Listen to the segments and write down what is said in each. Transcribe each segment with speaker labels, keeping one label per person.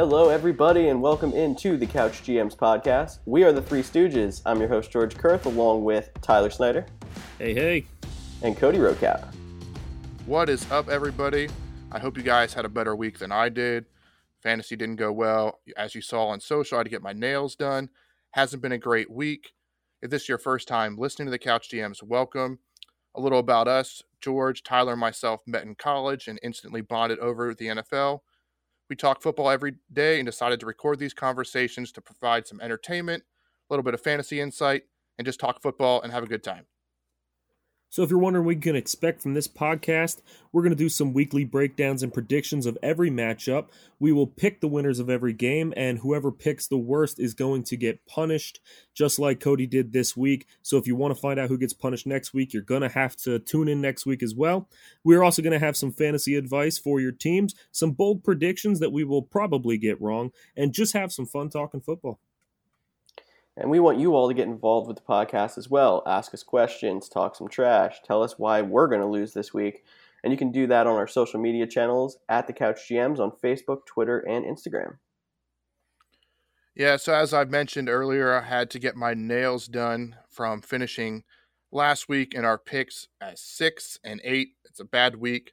Speaker 1: Hello, everybody, and welcome into the Couch GMs podcast. We are the Three Stooges. I'm your host, George Kerth, along with Tyler Snyder.
Speaker 2: Hey, hey.
Speaker 1: And Cody Roadcap.
Speaker 3: What is up, everybody? I hope you guys had a better week than I did. Fantasy didn't go well. As you saw on social, I had to get my nails done. Hasn't been a great week. If this is your first time listening to the Couch GMs, welcome. A little about us George, Tyler, and myself met in college and instantly bonded over the NFL. We talk football every day and decided to record these conversations to provide some entertainment, a little bit of fantasy insight, and just talk football and have a good time.
Speaker 2: So, if you're wondering what you can expect from this podcast, we're going to do some weekly breakdowns and predictions of every matchup. We will pick the winners of every game, and whoever picks the worst is going to get punished, just like Cody did this week. So, if you want to find out who gets punished next week, you're going to have to tune in next week as well. We're also going to have some fantasy advice for your teams, some bold predictions that we will probably get wrong, and just have some fun talking football.
Speaker 1: And we want you all to get involved with the podcast as well. Ask us questions, talk some trash, tell us why we're going to lose this week. And you can do that on our social media channels at the Couch GMs on Facebook, Twitter, and Instagram.
Speaker 3: Yeah, so as I've mentioned earlier, I had to get my nails done from finishing last week in our picks at six and eight. It's a bad week.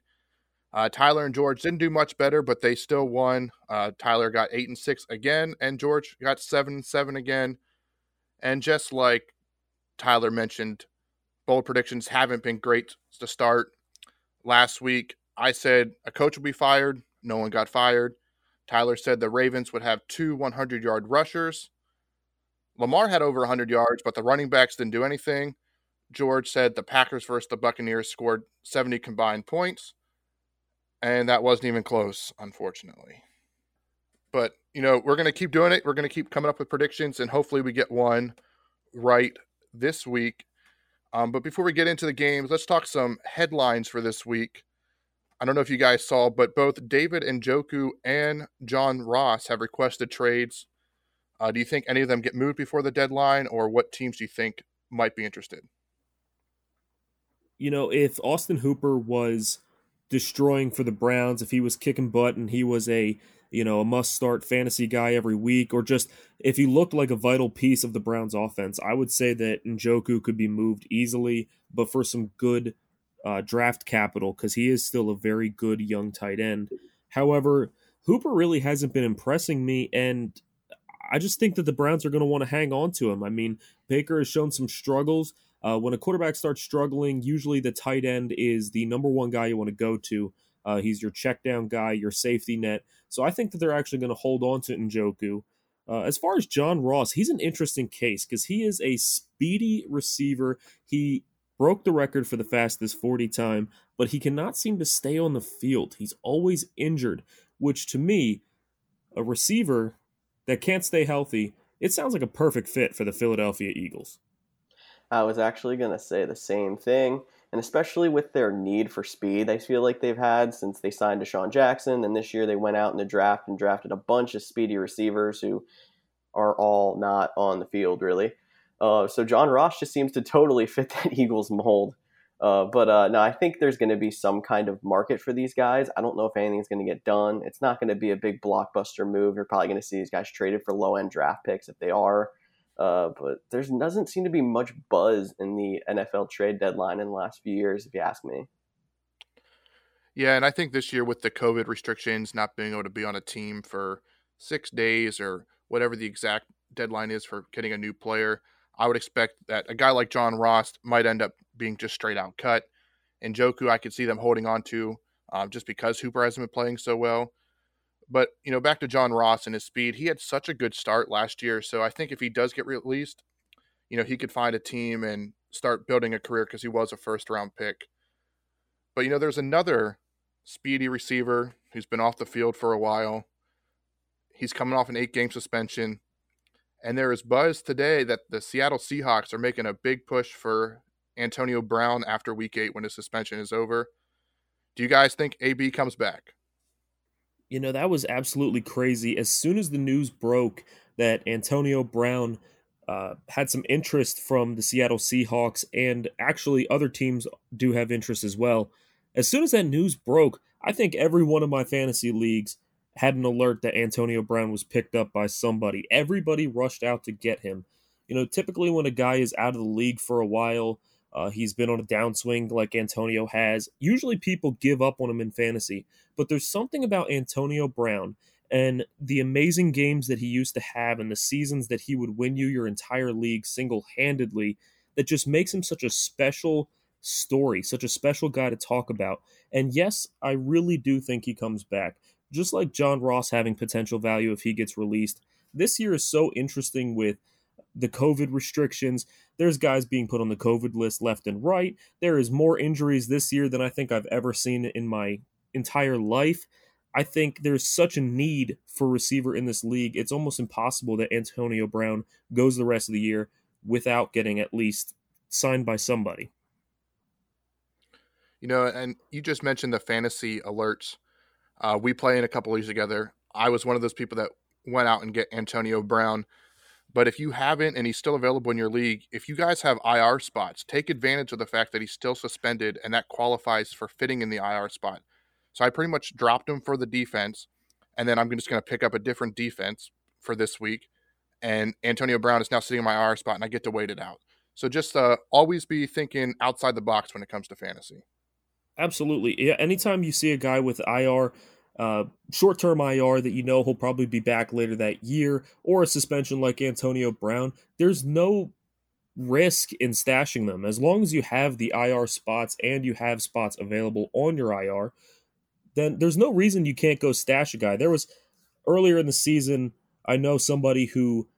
Speaker 3: Uh, Tyler and George didn't do much better, but they still won. Uh, Tyler got eight and six again, and George got seven and seven again. And just like Tyler mentioned, bold predictions haven't been great to start. Last week, I said a coach would be fired. No one got fired. Tyler said the Ravens would have two 100 yard rushers. Lamar had over 100 yards, but the running backs didn't do anything. George said the Packers versus the Buccaneers scored 70 combined points, and that wasn't even close, unfortunately. But you know, we're going to keep doing it. We're going to keep coming up with predictions, and hopefully, we get one right this week. Um, but before we get into the games, let's talk some headlines for this week. I don't know if you guys saw, but both David Njoku and John Ross have requested trades. Uh, do you think any of them get moved before the deadline, or what teams do you think might be interested?
Speaker 2: You know, if Austin Hooper was destroying for the Browns, if he was kicking butt and he was a you know, a must start fantasy guy every week, or just if he looked like a vital piece of the Browns offense, I would say that Njoku could be moved easily, but for some good uh, draft capital, because he is still a very good young tight end. However, Hooper really hasn't been impressing me, and I just think that the Browns are going to want to hang on to him. I mean, Baker has shown some struggles. Uh, when a quarterback starts struggling, usually the tight end is the number one guy you want to go to. Uh, he's your check down guy, your safety net. So I think that they're actually going to hold on to Njoku. Uh, as far as John Ross, he's an interesting case because he is a speedy receiver. He broke the record for the fastest 40 time, but he cannot seem to stay on the field. He's always injured, which to me, a receiver that can't stay healthy, it sounds like a perfect fit for the Philadelphia Eagles.
Speaker 1: I was actually going to say the same thing and especially with their need for speed, I feel like they've had since they signed DeSean Jackson. And this year they went out in the draft and drafted a bunch of speedy receivers who are all not on the field, really. Uh, so John Ross just seems to totally fit that Eagles mold. Uh, but uh, I think there's going to be some kind of market for these guys. I don't know if anything's going to get done. It's not going to be a big blockbuster move. You're probably going to see these guys traded for low end draft picks if they are. Uh, but there doesn't seem to be much buzz in the NFL trade deadline in the last few years, if you ask me.
Speaker 3: Yeah, and I think this year with the COVID restrictions, not being able to be on a team for six days or whatever the exact deadline is for getting a new player, I would expect that a guy like John Ross might end up being just straight out cut. And Njoku, I could see them holding on to um, just because Hooper hasn't been playing so well. But, you know, back to John Ross and his speed, he had such a good start last year. So I think if he does get released, you know, he could find a team and start building a career because he was a first round pick. But, you know, there's another speedy receiver who's been off the field for a while. He's coming off an eight game suspension. And there is buzz today that the Seattle Seahawks are making a big push for Antonio Brown after week eight when his suspension is over. Do you guys think AB comes back?
Speaker 2: You know, that was absolutely crazy. As soon as the news broke that Antonio Brown uh, had some interest from the Seattle Seahawks, and actually other teams do have interest as well. As soon as that news broke, I think every one of my fantasy leagues had an alert that Antonio Brown was picked up by somebody. Everybody rushed out to get him. You know, typically when a guy is out of the league for a while, uh, he's been on a downswing like Antonio has. Usually people give up on him in fantasy, but there's something about Antonio Brown and the amazing games that he used to have and the seasons that he would win you your entire league single handedly that just makes him such a special story, such a special guy to talk about. And yes, I really do think he comes back. Just like John Ross having potential value if he gets released. This year is so interesting with the COVID restrictions. There's guys being put on the COVID list left and right. There is more injuries this year than I think I've ever seen in my entire life. I think there's such a need for receiver in this league. It's almost impossible that Antonio Brown goes the rest of the year without getting at least signed by somebody.
Speaker 3: You know, and you just mentioned the fantasy alerts. Uh, we play in a couple leagues together. I was one of those people that went out and get Antonio Brown. But if you haven't and he's still available in your league, if you guys have IR spots, take advantage of the fact that he's still suspended and that qualifies for fitting in the IR spot. So I pretty much dropped him for the defense, and then I'm just going to pick up a different defense for this week. And Antonio Brown is now sitting in my IR spot, and I get to wait it out. So just uh, always be thinking outside the box when it comes to fantasy.
Speaker 2: Absolutely. Yeah, anytime you see a guy with IR, uh, short term IR that you know he'll probably be back later that year, or a suspension like Antonio Brown, there's no risk in stashing them. As long as you have the IR spots and you have spots available on your IR, then there's no reason you can't go stash a guy. There was earlier in the season, I know somebody who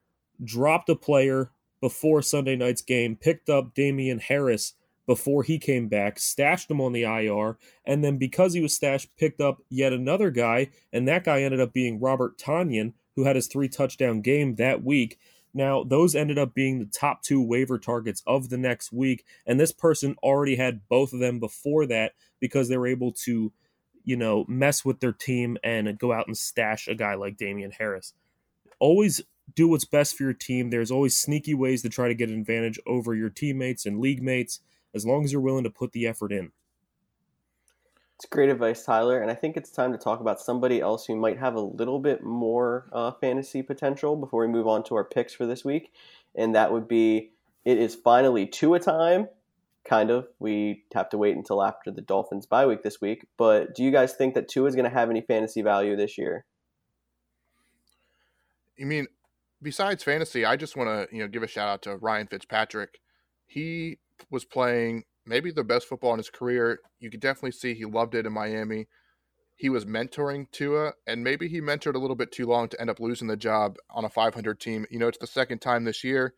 Speaker 2: dropped a player before Sunday night's game, picked up Damien Harris before he came back, stashed him on the IR, and then because he was stashed, picked up yet another guy, and that guy ended up being Robert Tonyan, who had his three touchdown game that week. Now, those ended up being the top two waiver targets of the next week, and this person already had both of them before that because they were able to you know, mess with their team and go out and stash a guy like Damien Harris. Always do what's best for your team. There's always sneaky ways to try to get an advantage over your teammates and league mates as long as you're willing to put the effort in.
Speaker 1: It's great advice, Tyler. And I think it's time to talk about somebody else who might have a little bit more uh, fantasy potential before we move on to our picks for this week. And that would be it is finally Tua time kind of. We have to wait until after the Dolphins bye week this week. But do you guys think that Tua is going to have any fantasy value this year?
Speaker 3: You mean besides fantasy? I just want to you know give a shout out to Ryan Fitzpatrick. He was playing maybe the best football in his career. You could definitely see he loved it in Miami. He was mentoring Tua, and maybe he mentored a little bit too long to end up losing the job on a 500 team. You know, it's the second time this year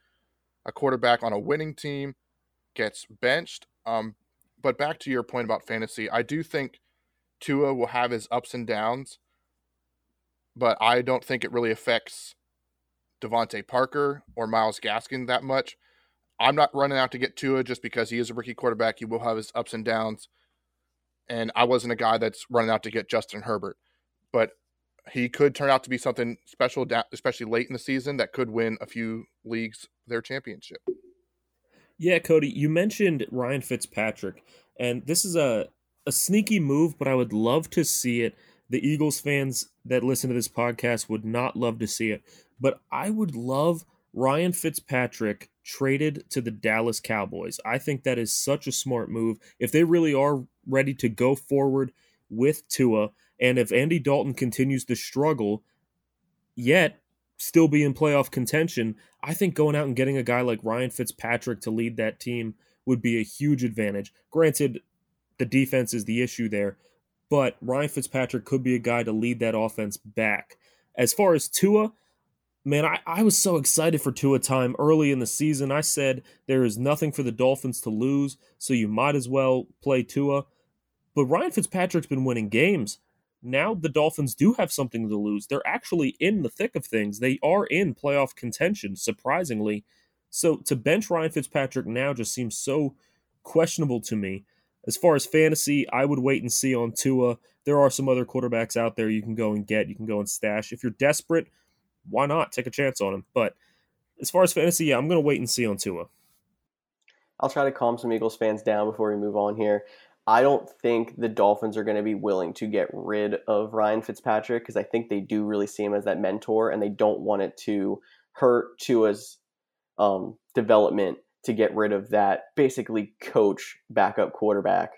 Speaker 3: a quarterback on a winning team gets benched. Um, but back to your point about fantasy, I do think Tua will have his ups and downs, but I don't think it really affects DeVante Parker or Myles Gaskin that much. I'm not running out to get Tua just because he is a rookie quarterback. He will have his ups and downs. And I wasn't a guy that's running out to get Justin Herbert. But he could turn out to be something special, especially late in the season, that could win a few leagues their championship.
Speaker 2: Yeah, Cody, you mentioned Ryan Fitzpatrick, and this is a a sneaky move, but I would love to see it. The Eagles fans that listen to this podcast would not love to see it, but I would love Ryan Fitzpatrick traded to the Dallas Cowboys. I think that is such a smart move. If they really are ready to go forward with Tua, and if Andy Dalton continues to struggle, yet still be in playoff contention, I think going out and getting a guy like Ryan Fitzpatrick to lead that team would be a huge advantage. Granted, the defense is the issue there, but Ryan Fitzpatrick could be a guy to lead that offense back. As far as Tua, man, I, I was so excited for Tua time early in the season. I said there is nothing for the Dolphins to lose, so you might as well play Tua. But Ryan Fitzpatrick's been winning games now the Dolphins do have something to lose. They're actually in the thick of things. They are in playoff contention, surprisingly. So to bench Ryan Fitzpatrick now just seems so questionable to me. As far as fantasy, I would wait and see on Tua. There are some other quarterbacks out there you can go and get. You can go and stash. If you're desperate, why not take a chance on him? But as far as fantasy, yeah, I'm going to wait and see on Tua.
Speaker 1: I'll try to calm some Eagles fans down before we move on here. I don't think the Dolphins are going to be willing to get rid of Ryan Fitzpatrick because I think they do really see him as that mentor and they don't want it to hurt Tua's um, development to get rid of that basically coach backup quarterback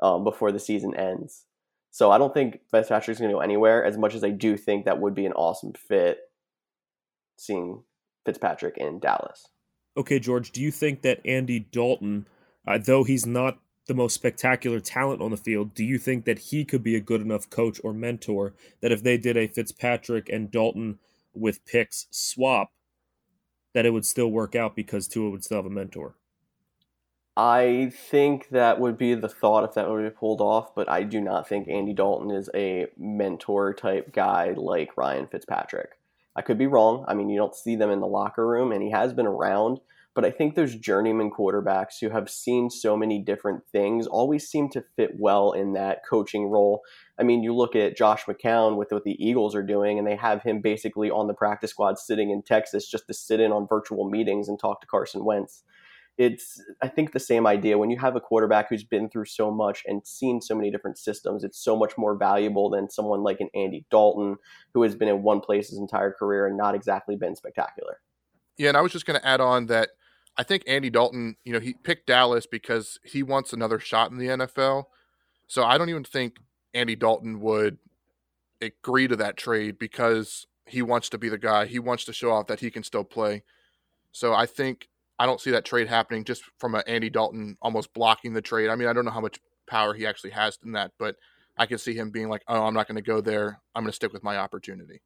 Speaker 1: um, before the season ends. So I don't think Fitzpatrick's going to go anywhere as much as I do think that would be an awesome fit seeing Fitzpatrick in Dallas.
Speaker 2: Okay, George, do you think that Andy Dalton, uh, though he's not the most spectacular talent on the field, do you think that he could be a good enough coach or mentor that if they did a Fitzpatrick and Dalton with picks swap, that it would still work out because Tua would still have a mentor?
Speaker 1: I think that would be the thought if that would be pulled off, but I do not think Andy Dalton is a mentor type guy like Ryan Fitzpatrick. I could be wrong. I mean, you don't see them in the locker room, and he has been around, but I think those journeyman quarterbacks who have seen so many different things always seem to fit well in that coaching role. I mean, you look at Josh McCown with what the Eagles are doing, and they have him basically on the practice squad sitting in Texas just to sit in on virtual meetings and talk to Carson Wentz. It's, I think, the same idea. When you have a quarterback who's been through so much and seen so many different systems, it's so much more valuable than someone like an Andy Dalton who has been in one place his entire career and not exactly been spectacular.
Speaker 3: Yeah, and I was just going to add on that I think Andy Dalton, you know, he picked Dallas because he wants another shot in the NFL. So I don't even think Andy Dalton would agree to that trade because he wants to be the guy. He wants to show off that he can still play. So I think I don't see that trade happening just from an Andy Dalton almost blocking the trade. I mean, I don't know how much power he actually has in that, but I can see him being like, "Oh, I'm not going to go there. I'm going to stick with my opportunity."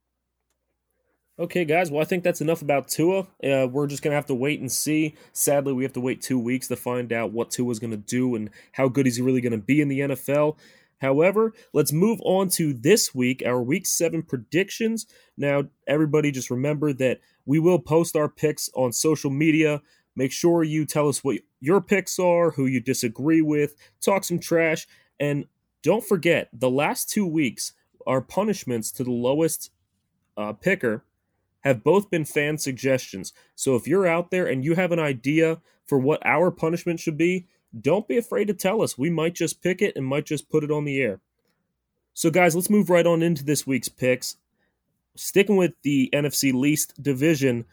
Speaker 2: Okay, guys. Well, I think that's enough about Tua. Uh, we're just gonna have to wait and see. Sadly, we have to wait two weeks to find out what Tua's gonna do and how good he's really gonna be in the NFL. However, let's move on to this week, our week seven predictions. Now, everybody, just remember that we will post our picks on social media. Make sure you tell us what your picks are, who you disagree with, talk some trash, and don't forget the last two weeks are punishments to the lowest uh, picker have both been fan suggestions. So if you're out there and you have an idea for what our punishment should be, don't be afraid to tell us. We might just pick it and might just put it on the air. So, guys, let's move right on into this week's picks. Sticking with the NFC least division,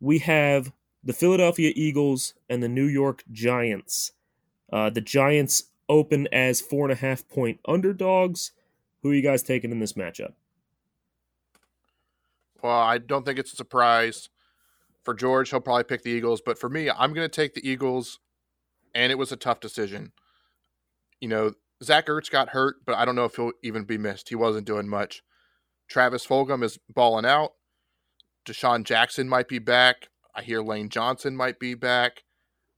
Speaker 2: we have the Philadelphia Eagles and the New York Giants. Uh, the Giants open as four and a half point underdogs. Who are you guys taking in this matchup?
Speaker 3: Well, I don't think it's a surprise for George. He'll probably pick the Eagles, but for me, I'm going to take the Eagles, and it was a tough decision. You know, Zach Ertz got hurt, but I don't know if he'll even be missed. He wasn't doing much. Travis Fulgham is balling out. DeSean Jackson might be back. I hear Lane Johnson might be back.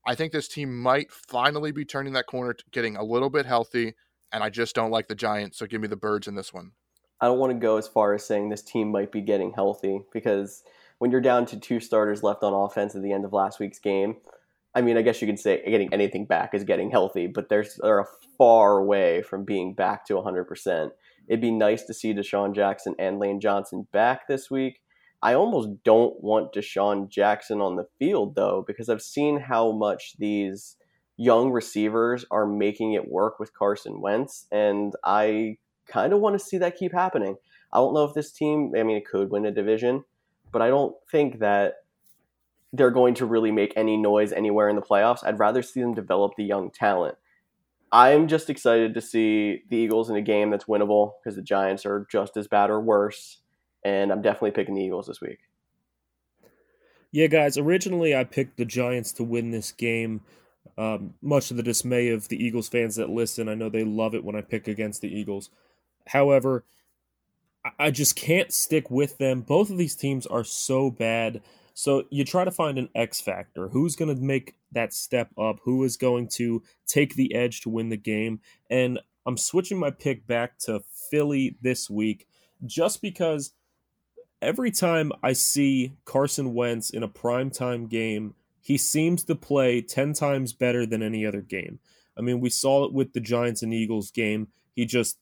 Speaker 3: I think this team might finally be turning that corner getting a little bit healthy, and I just don't like the Giants, so give me the birds in this one.
Speaker 1: I don't want to go as far as saying this team might be getting healthy because when you're down to two starters left on offense at the end of last week's game, I mean, I guess you could say getting anything back is getting healthy, but they're, they're a far away from being back to 100%. It'd be nice to see DeSean Jackson and Lane Johnson back this week. I almost don't want DeSean Jackson on the field, though, because I've seen how much these young receivers are making it work with Carson Wentz, and I kind of want to see that keep happening. I don't know if this team, I mean, it could win a division, but I don't think that they're going to really make any noise anywhere in the playoffs. I'd rather see them develop the young talent. I'm just excited to see the Eagles in a game that's winnable because the Giants are just as bad or worse. And I'm definitely picking the Eagles this week.
Speaker 2: Yeah, guys, originally I picked the Giants to win this game. Um, much to the dismay of the Eagles fans that listen, I know they love it when I pick against the Eagles. However, I just can't stick with them. Both of these teams are so bad. So you try to find an X factor. Who's going to make that step up? Who is going to take the edge to win the game? And I'm switching my pick back to Philly this week just because every time I see Carson Wentz in a primetime game, he seems to play 10 times better than any other game. I mean, we saw it with the Giants and Eagles game. He just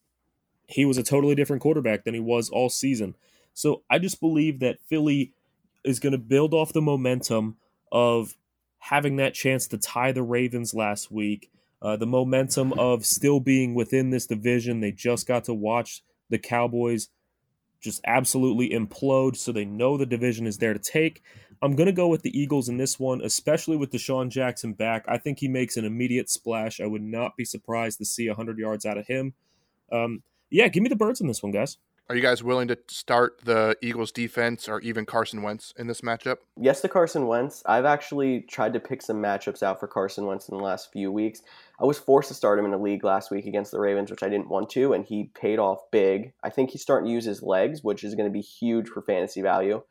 Speaker 2: he was a totally different quarterback than he was all season. So I just believe that Philly is going to build off the momentum of having that chance to tie the Ravens last week. Uh, the momentum of still being within this division, they just got to watch the Cowboys just absolutely implode, so they know the division is there to take. I'm going to go with the Eagles in this one, especially with DeSean Jackson back. I think he makes an immediate splash. I would not be surprised to see 100 yards out of him. Um, yeah, give me the birds in this one, guys.
Speaker 3: Are you guys willing to start the Eagles defense or even Carson Wentz in this matchup?
Speaker 1: Yes to Carson Wentz. I've actually tried to pick some matchups out for Carson Wentz in the last few weeks. I was forced to start him in a league last week against the Ravens, which I didn't want to, and he paid off big. I think he's starting to use his legs, which is going to be huge for fantasy value.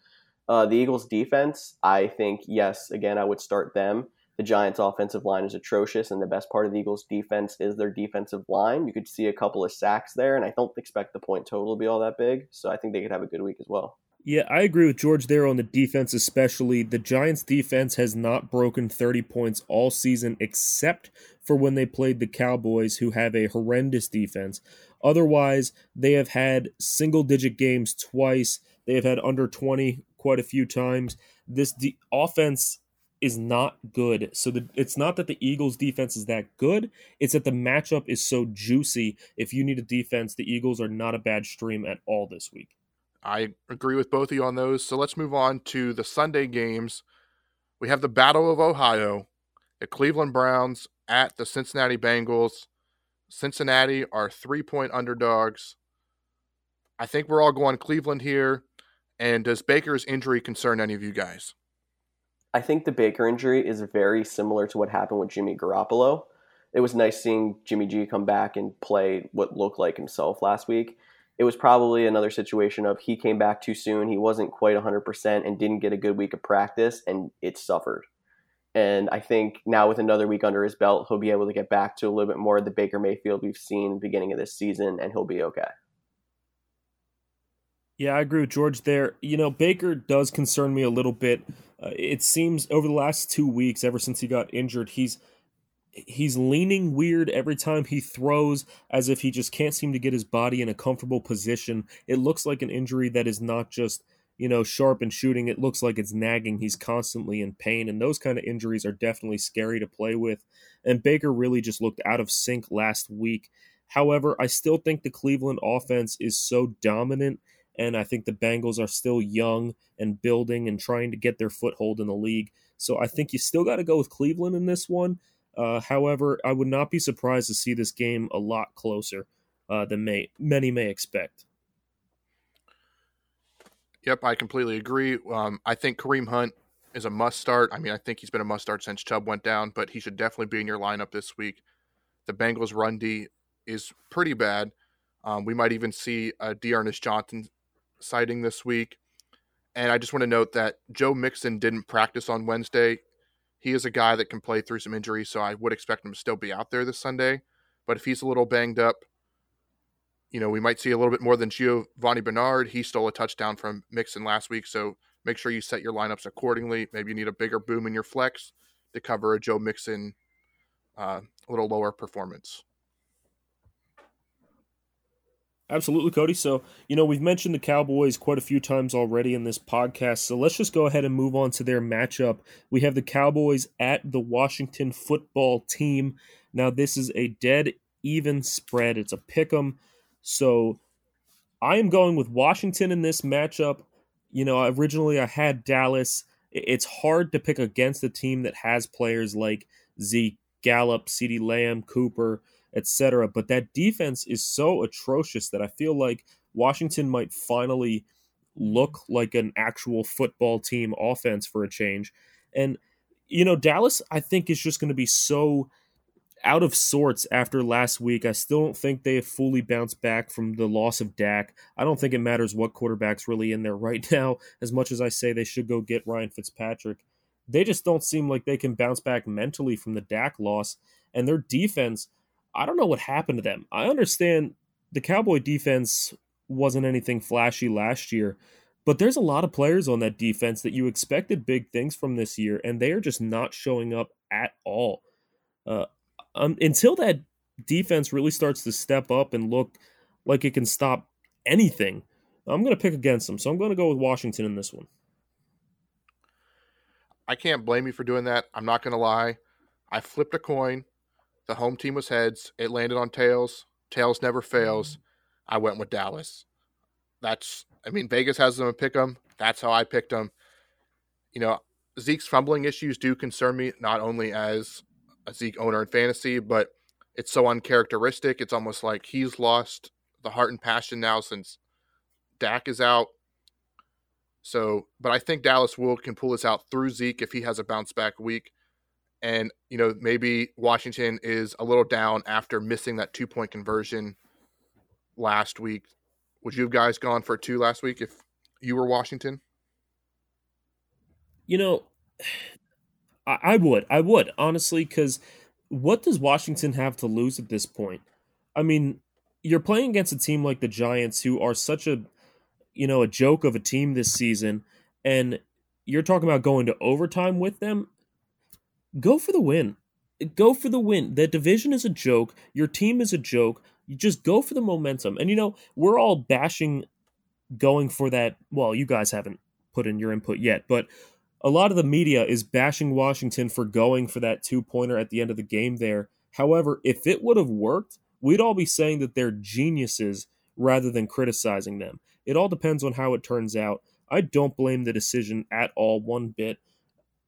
Speaker 1: Uh, the Eagles defense, I think, yes, again, I would start them the Giants' offensive line is atrocious, and the best part of the Eagles' defense is their defensive line. You could see a couple of sacks there, and I don't expect the point total to be all that big. So I think they could have a good week as well.
Speaker 2: Yeah, I agree with George there on the defense, especially. The Giants' defense has not broken 30 points all season, except for when they played the Cowboys, who have a horrendous defense. Otherwise, they have had single digit games twice. They have had under 20 quite a few times. This de- offense is not good. So the, it's not that the Eagles defense is that good, it's that the matchup is so juicy. If you need a defense, the Eagles are not a bad stream at all this week.
Speaker 3: I agree with both of you on those. So let's move on to the Sunday games. We have the Battle of Ohio, the Cleveland Browns at the Cincinnati Bengals. Cincinnati are three point underdogs. I think we're all going Cleveland here. And does Baker's injury concern any of you guys?
Speaker 1: I think the Baker injury is very similar to what happened with Jimmy Garoppolo. It was nice seeing Jimmy G come back and play what looked like himself last week. It was probably another situation of he came back too soon, he wasn't quite 100% and didn't get a good week of practice and it suffered. And I think now with another week under his belt, he'll be able to get back to a little bit more of the Baker Mayfield we've seen beginning of this season and he'll be okay.
Speaker 2: Yeah, I agree with George there. You know, Baker does concern me a little bit uh, it seems over the last two weeks, ever since he got injured, he's he's leaning weird every time he throws as if he just can't seem to get his body in a comfortable position. It looks like an injury that is not just you know sharp and shooting. It looks like it's nagging. He's constantly in pain and those kind of injuries are definitely scary to play with. And baker really just looked out of sync last week. However i still think the cleveland offense is so dominant and I think the Bengals are still young and building and trying to get their foothold in the league. So I think you still got to go with Cleveland in this one. Uh, however, I would not be surprised to see this game a lot closer uh, than may, many may expect.
Speaker 3: Yep, I completely agree. Um, I think Kareem Hunt is a must start. I mean, I think he's been a must start since Chubb went down, but he should definitely be in your lineup this week. The Bengals' run D is pretty bad. Um, we might even see a D'Ernest Johnson sighting this week. And I just want to note that Joe Mixon didn't practice on Wednesday. He is a guy that can play through some injuries, so I would expect him to still be out there this Sunday. But if he's a little banged up, you know, we might see a little bit more than Giovani Bernard. He stole a touchdown from Mixon last week, so make sure you set your lineups accordingly. Maybe you need a bigger boom in your flex to cover a Joe Mixon uh, a little lower performance.
Speaker 2: Absolutely, Cody. So, you know, we've mentioned the Cowboys quite a few times already in this podcast. So let's just go ahead and move on to their matchup. We have the Cowboys at the Washington football team. Now, this is a dead even spread, it's a pick 'em. So I am going with Washington in this matchup. You know, originally I had Dallas. It's hard to pick against a team that has players like Zeke, Gallup, CeeDee Lamb, Cooper etc. But that defense is so atrocious that I feel like Washington might finally look like an actual football team offense for a change. And, you know, Dallas, I think, is just going to be so out of sorts after last week. I still don't think they have fully bounced back from the loss of Dak. I don't think it matters what quarterback's really in there right now, as much as I say they should go get Ryan Fitzpatrick. They just don't seem like they can bounce back mentally from the Dak loss. And their defense, I don't know what happened to them. I understand the Cowboy defense wasn't anything flashy last year, but there's a lot of players on that defense that you expected big things from this year, and they are just not showing up at all. Uh, um, until that defense really starts to step up and look like it can stop anything, I'm going to pick against them. So I'm going to go with Washington in this one.
Speaker 3: I can't blame you for doing that. I'm not going to lie. I flipped a coin The home team was heads. It landed on tails. Tails never fails. Mm. I went with Dallas. That's, I mean, Vegas has them pick them. That's how I picked them. You know, Zeke's fumbling issues do concern me, not only as a Zeke owner in fantasy, but it's so uncharacteristic. It's almost like he's lost the heart and passion now since Dak is out. So, but I think Dallas will can pull this out through Zeke if he has a bounce back week. And, you know, maybe Washington is a little down after missing that two point conversion last week. Would you guys gone for two last week if you were Washington?
Speaker 2: You know, I, I would. I would, honestly, because what does Washington have to lose at this point? I mean, you're playing against a team like the Giants who are such a you know, a joke of a team this season, and you're talking about going to overtime with them, go for the win. Go for the win. The division is a joke. Your team is a joke. You just go for the momentum. And you know, we're all bashing going for that. Well, you guys haven't put in your input yet, but a lot of the media is bashing Washington for going for that two pointer at the end of the game there. However, if it would have worked, we'd all be saying that they're geniuses rather than criticizing them. It all depends on how it turns out. I don't blame the decision at all, one bit.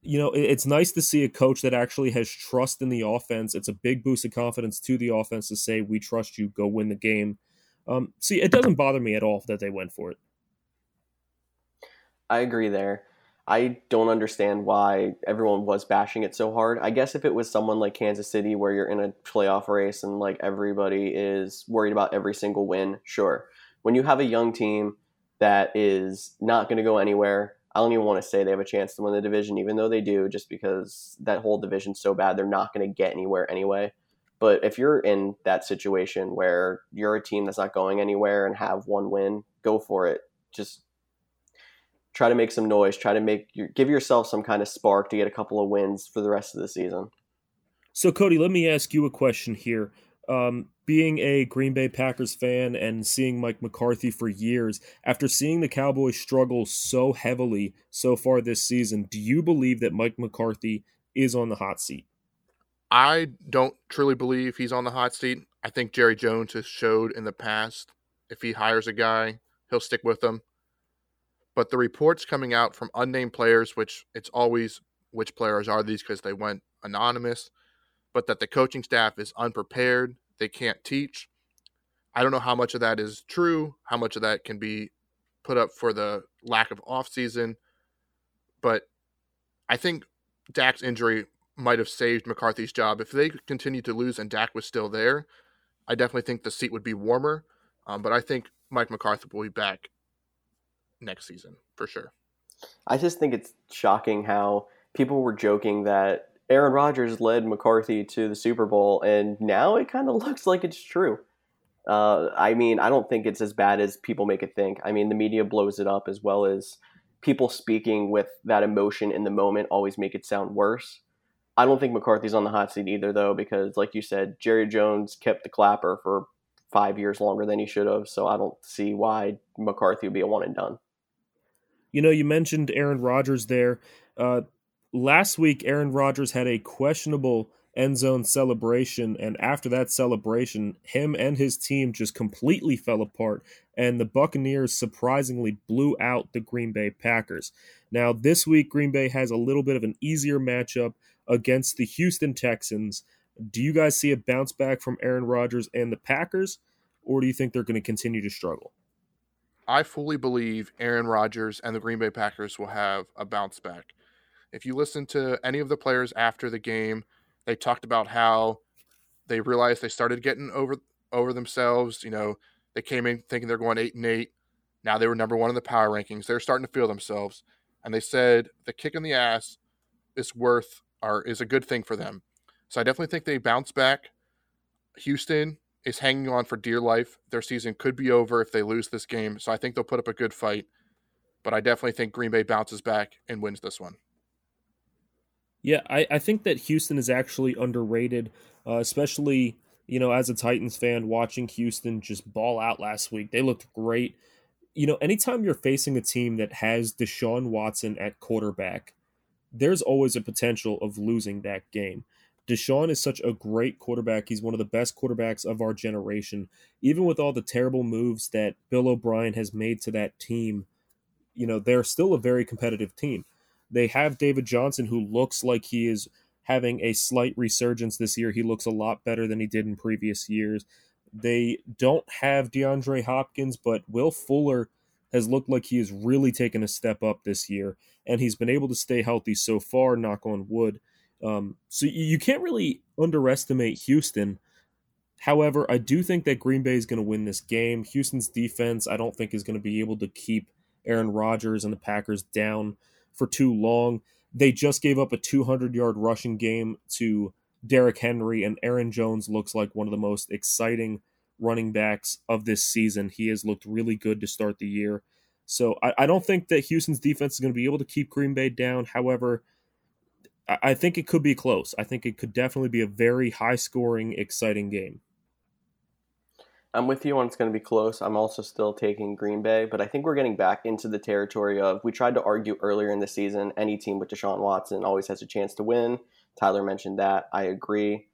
Speaker 2: You know, it's nice to see a coach that actually has trust in the offense. It's a big boost of confidence to the offense to say, we trust you, go win the game. Um, see, it doesn't bother me at all that they went for it.
Speaker 1: I agree there. I don't understand why everyone was bashing it so hard. I guess if it was someone like Kansas City where you're in a playoff race and like everybody is worried about every single win, sure when you have a young team that is not going to go anywhere, I don't even want to say they have a chance to win the division, even though they do, just because that whole division's so bad, they're not going to get anywhere anyway. But if you're in that situation where you're a team that's not going anywhere and have one win, go for it. Just try to make some noise. Try to make your, give yourself some kind of spark to get a couple of wins for the rest of the season.
Speaker 2: So, Cody, let me ask you a question here. Um, being a Green Bay Packers fan and seeing Mike McCarthy for years, after seeing the Cowboys struggle so heavily so far this season, do you believe that Mike McCarthy is on the hot seat?
Speaker 3: I don't truly believe he's on the hot seat. I think Jerry Jones has showed in the past if he hires a guy, he'll stick with them. But the reports coming out from unnamed players, which it's always which players are these because they went anonymous, but that the coaching staff is unprepared, they can't teach. I don't know how much of that is true, how much of that can be put up for the lack of offseason, but I think Dak's injury might have saved McCarthy's job. If they continued to lose and Dak was still there, I definitely think the seat would be warmer. Um, but I think Mike McCarthy will be back next season for sure.
Speaker 1: I just think it's shocking how people were joking that Aaron Rodgers led McCarthy to the Super Bowl, and now it kind of looks like it's true. Uh, I mean, I don't think it's as bad as people make it think. I mean, the media blows it up as well as people speaking with that emotion in the moment always make it sound worse. I don't think McCarthy's on the hot seat either, though, because like you said, Jerry Jones kept the clapper for five years longer than he should have. So I don't see why McCarthy would be a one and done.
Speaker 2: You know, you mentioned Aaron Rodgers there. Uh, last week, Aaron Rodgers had a questionable end zone celebration, and after that celebration, him and his team just completely fell apart, and the Buccaneers surprisingly blew out the Green Bay Packers. Now, this week, Green Bay has a little bit of an easier matchup against the Houston Texans. Do you guys see a bounce back from Aaron Rodgers and the Packers, or do you think they're going to continue to struggle?
Speaker 3: I fully believe Aaron Rodgers and the Green Bay Packers will have a bounce back. If you listen to any of the players after the game, they talked about how they realized they started getting over over themselves. You know, they came in thinking they're going eight and eight. Now they were number one in the power rankings. They're starting to feel themselves, and they said the kick in the ass is worth or is a good thing for them. So I definitely think they bounce back. Houston is hanging on for dear life. Their season could be over if they lose this game. So I think they'll put up a good fight. But I definitely think Green Bay bounces back and wins this one.
Speaker 2: Yeah, I, I think that Houston is actually underrated, uh, especially you know as a Titans fan watching Houston just ball out last week. They looked great. You know, anytime you're facing a team that has Deshaun Watson at quarterback, there's always a potential of losing that game. Deshaun is such a great quarterback. He's one of the best quarterbacks of our generation. Even with all the terrible moves that Bill O'Brien has made to that team, you know, they're still a very competitive team. They have David Johnson, who looks like he is having a slight resurgence this year. He looks a lot better than he did in previous years. They don't have DeAndre Hopkins, but Will Fuller has looked like he has really taken a step up this year, and he's been able to stay healthy so far, knock on wood. Um, so you can't really underestimate Houston. However, I do think that Green Bay is going to win this game. Houston's defense, I don't think, is going to be able to keep Aaron Rodgers and the Packers down for too long. They just gave up a 200 yard rushing game to Derrick Henry, and Aaron Jones looks like one of the most exciting running backs of this season. He has looked really good to start the year. So I, I don't think that Houston's defense is going to be able to keep Green Bay down. However, I think it could be close. I think it could definitely be a very high scoring, exciting game.
Speaker 1: I'm with you on it's going to be close. I'm also still taking Green Bay, but I think we're getting back into the territory of we tried to argue earlier in the season any team with Deshaun Watson always has a chance to win. Tyler mentioned that. I agree.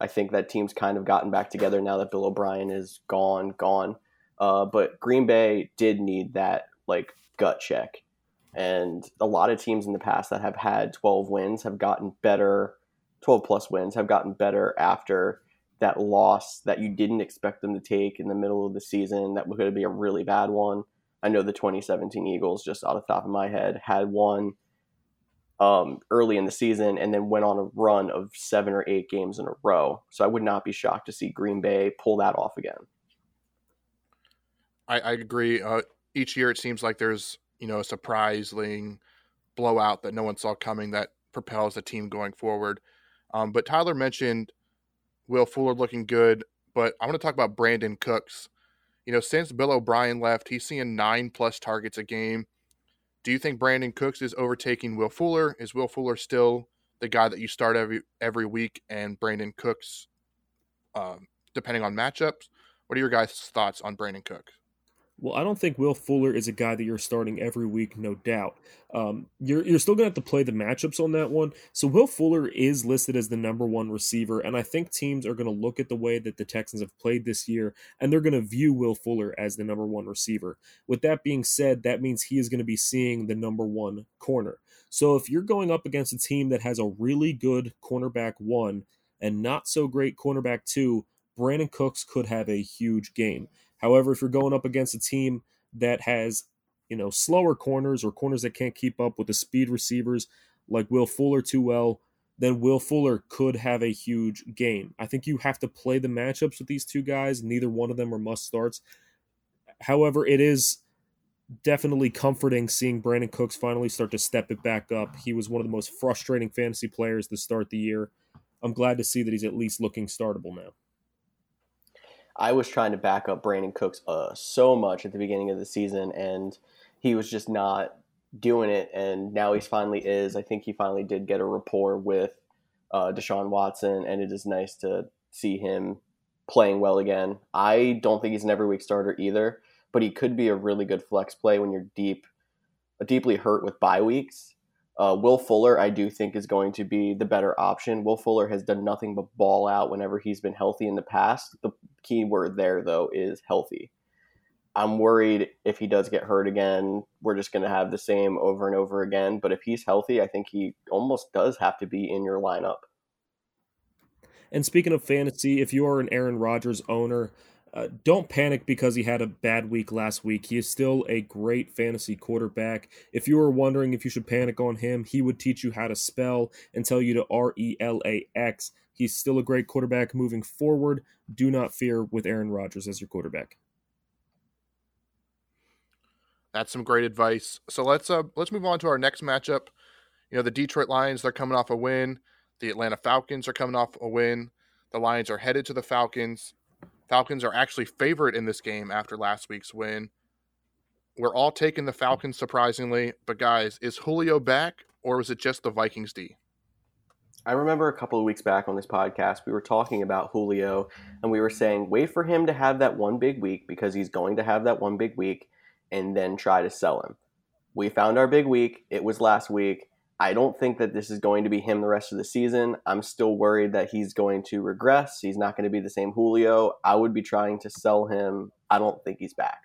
Speaker 1: I think that team's kind of gotten back together now that Bill O'Brien is gone, gone. Uh, but Green Bay did need that like gut check and a lot of teams in the past that have had 12 wins have gotten better, 12 plus wins have gotten better after that loss that you didn't expect them to take in the middle of the season. That was going to be a really bad one. I know the 2017 Eagles, just out of the top of my head, had one um, early in the season and then went on a run of seven or eight games in a row. So I would not be shocked to see Green Bay pull that off again.
Speaker 3: I, I agree. Uh, each year it seems like there's you know, a surprising blowout that no one saw coming that propels the team going forward. Um, but Tyler mentioned Will Fuller looking good, but I want to talk about Brandin Cooks. You know, since Bill O'Brien left, he's seeing nine plus targets a game. Do you think Brandin Cooks is overtaking Will Fuller? Is Will Fuller still the guy that you start every every week, and Brandin Cooks, um, depending on matchups? What are your guys' thoughts on Brandin Cooks?
Speaker 2: Well, I don't think Will Fuller is a guy that you're starting every week, no doubt. Um, you're you're still gonna have to play the matchups on that one. So Will Fuller is listed as the number one receiver, and I think teams are gonna look at the way that the Texans have played this year, and they're gonna view Will Fuller as the number one receiver. With that being said, that means he is gonna be seeing the number one corner. So if you're going up against a team that has a really good cornerback one and not so great cornerback two, Brandin Cooks could have a huge game. However, if you're going up against a team that has, you know, slower corners or corners that can't keep up with the speed receivers like Will Fuller too well, then Will Fuller could have a huge game. I think you have to play the matchups with these two guys. Neither one of them are must starts. However, it is definitely comforting seeing Brandin Cooks finally start to step it back up. He was one of the most frustrating fantasy players to start the year. I'm glad to see that he's at least looking startable now.
Speaker 1: I was trying to back up Brandin Cooks uh, so much at the beginning of the season, and he was just not doing it. And now he's finally is. I think he finally did get a rapport with uh, Deshaun Watson, and it is nice to see him playing well again. I don't think he's an every week starter either, but he could be a really good flex play when you're deep, deeply hurt with bye weeks. Uh, Will Fuller, I do think, is going to be the better option. Will Fuller has done nothing but ball out whenever he's been healthy in the past. The key word there, though, is healthy. I'm worried if he does get hurt again, we're just going to have the same over and over again. But if he's healthy, I think he almost does have to be in your lineup.
Speaker 2: And speaking of fantasy, if you are an Aaron Rodgers owner, uh, don't panic because he had a bad week last week. He is still a great fantasy quarterback. If you were wondering if you should panic on him, he would teach you how to spell and tell you to R E L A X. He's still a great quarterback moving forward. Do not fear with Aaron Rodgers as your quarterback.
Speaker 3: That's some great advice. So let's uh let's move on to our next matchup. You know, the Detroit Lions, they're coming off a win. The Atlanta Falcons are coming off a win. The Lions are headed to the Falcons. Falcons are actually favorite in this game after last week's win. We're all taking the Falcons surprisingly, but guys, is Julio back or was it just the Vikings D?
Speaker 1: I remember a couple of weeks back on this podcast, we were talking about Julio and we were saying, wait for him to have that one big week because he's going to have that one big week and then try to sell him. We found our big week. It was last week. I don't think that this is going to be him the rest of the season. I'm still worried that he's going to regress. He's not going to be the same Julio. I would be trying to sell him. I don't think he's back.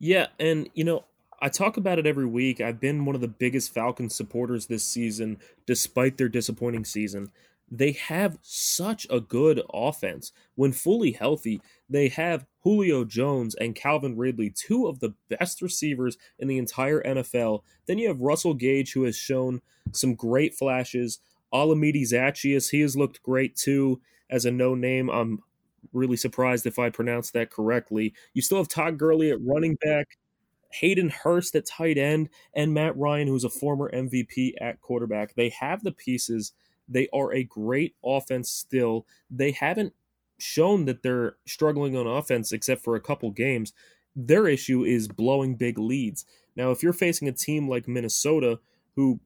Speaker 2: Yeah, and you know, I talk about it every week. I've been one of the biggest Falcons supporters this season, despite their disappointing season. They have such a good offense. When fully healthy, they have Julio Jones and Calvin Ridley, two of the best receivers in the entire NFL. Then you have Russell Gage, who has shown some great flashes. Olamide Zaccheaus, he has looked great too as a no name. I'm really surprised if I pronounced that correctly. You still have Todd Gurley at running back, Hayden Hurst at tight end, and Matt Ryan, who's a former MVP at quarterback. They have the pieces. They are a great offense still. They haven't shown that they're struggling on offense except for a couple games. Their issue is blowing big leads. Now, if you're facing a team like Minnesota, who,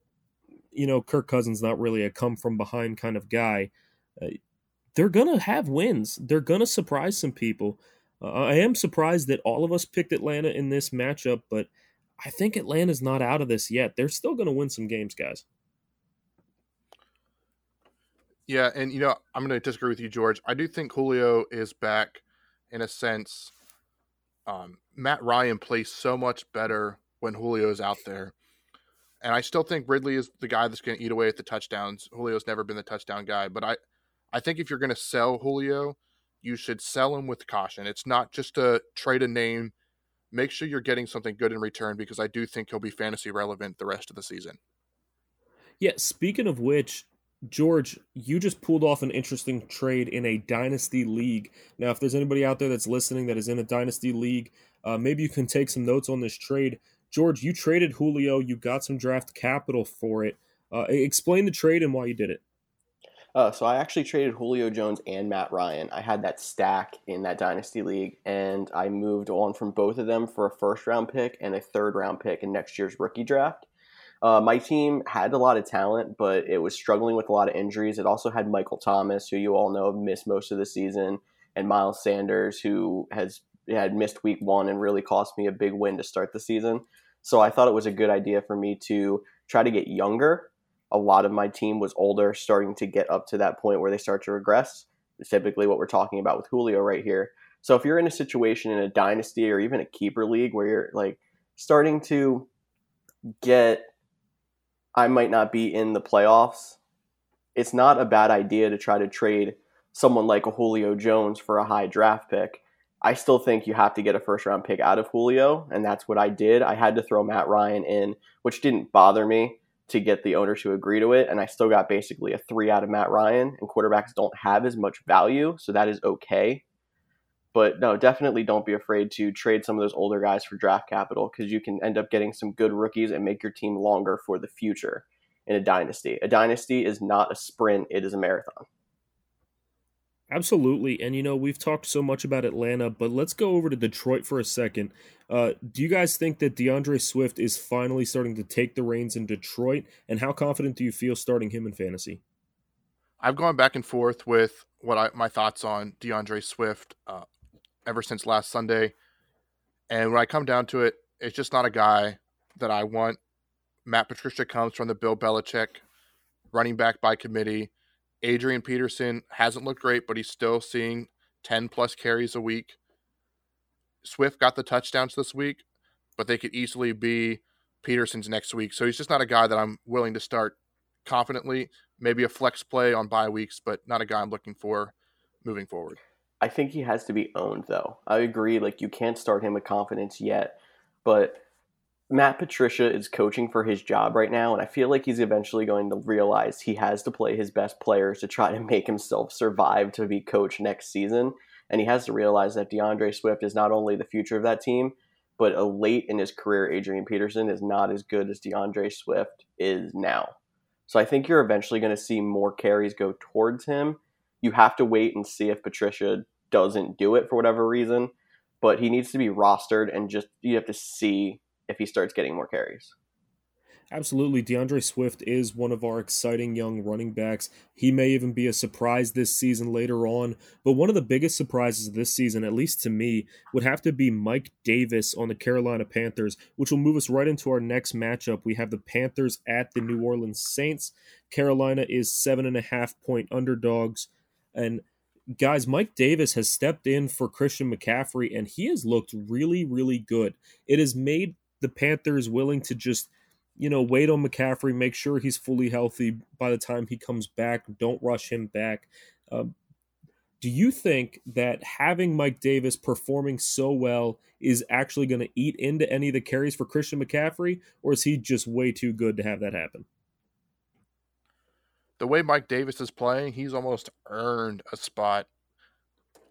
Speaker 2: you know, Kirk Cousins not really a come from behind kind of guy, uh, they're gonna have wins. They're gonna surprise some people. Uh, I am surprised that all of us picked Atlanta in this matchup, but I think Atlanta's not out of this yet. They're still gonna win some games, guys.
Speaker 3: Yeah, and you know, I'm going to disagree with you, George. I do think Julio is back in a sense. Um, Matt Ryan plays so much better when Julio is out there. And I still think Ridley is the guy that's going to eat away at the touchdowns. Julio's never been the touchdown guy, but I, I think if you're going to sell Julio, you should sell him with caution. It's not just a trade a name. Make sure you're getting something good in return because I do think he'll be fantasy relevant the rest of the season.
Speaker 2: Yeah, speaking of which, George, you just pulled off an interesting trade in a dynasty league. Now, if there's anybody out there that's listening that is in a dynasty league, uh, maybe you can take some notes on this trade. George, you traded Julio. You got some draft capital for it. Uh, explain the trade and why you did it.
Speaker 1: Uh, so I actually traded Julio Jones and Matt Ryan. I had that stack in that dynasty league, and I moved on from both of them for a first round pick and a third round pick in next year's rookie draft. Uh, my team had a lot of talent, but it was struggling with a lot of injuries. It also had Michael Thomas, who you all know missed most of the season, and Miles Sanders, who has had missed week one and really cost me a big win to start the season. So I thought it was a good idea for me to try to get younger. A lot of my team was older, starting to get up to that point where they start to regress. It's typically what we're talking about with Julio right here. So if you're in a situation in a dynasty or even a keeper league where you're like starting to get I might not be in the playoffs, it's not a bad idea to try to trade someone like a Julio Jones for a high draft pick. I still think you have to get a first round pick out of Julio, and that's what I did. I had to throw Matt Ryan in, which didn't bother me to get the owners to agree to it, and I still got basically a three out of Matt Ryan, and quarterbacks don't have as much value, so that is okay. But no, definitely don't be afraid to trade some of those older guys for draft capital because you can end up getting some good rookies and make your team longer for the future in a dynasty. A dynasty is not a sprint, it is a marathon.
Speaker 2: Absolutely. And, you know, we've talked so much about Atlanta, but let's go over to Detroit for a second. Uh, do you guys think that DeAndre Swift is finally starting to take the reins in Detroit? And how confident do you feel starting him in fantasy?
Speaker 3: I've gone back and forth with what I, my thoughts on DeAndre Swift. Uh, ever since last Sunday. And when I come down to it, it's just not a guy that I want. Matt Patricia comes from the Bill Belichick running back by committee. Adrian Peterson hasn't looked great, but he's still seeing 10 plus carries a week. Swift got the touchdowns this week, but they could easily be Peterson's next week. So he's just not a guy that I'm willing to start confidently. Maybe a flex play on bye weeks, but not a guy I'm looking for moving forward.
Speaker 1: I think he has to be owned, though. I agree. Like you can't start him with confidence yet, but Matt Patricia is coaching for his job right now, and I feel like he's eventually going to realize he has to play his best players to try to make himself survive to be coach next season. And he has to realize that DeAndre Swift is not only the future of that team, but a late in his career, Adrian Peterson is not as good as DeAndre Swift is now. So I think you're eventually going to see more carries go towards him you have to wait and see if Patricia doesn't do it for whatever reason. But he needs to be rostered, and just you have to see if he starts getting more carries.
Speaker 2: Absolutely. DeAndre Swift is one of our exciting young running backs. He may even be a surprise this season later on. But one of the biggest surprises this season, at least to me, would have to be Mike Davis on the Carolina Panthers, which will move us right into our next matchup. We have the Panthers at the New Orleans Saints. Carolina is seven and a half point underdogs. And guys, Mike Davis has stepped in for Christian McCaffrey, and he has looked really, really good. It has made the Panthers willing to just you know, wait on McCaffrey, make sure he's fully healthy by the time he comes back. Don't rush him back. Um, do you think that having Mike Davis performing so well is actually going to eat into any of the carries for Christian McCaffrey, or is he just way too good to have that happen?
Speaker 3: The way Mike Davis is playing, he's almost earned a spot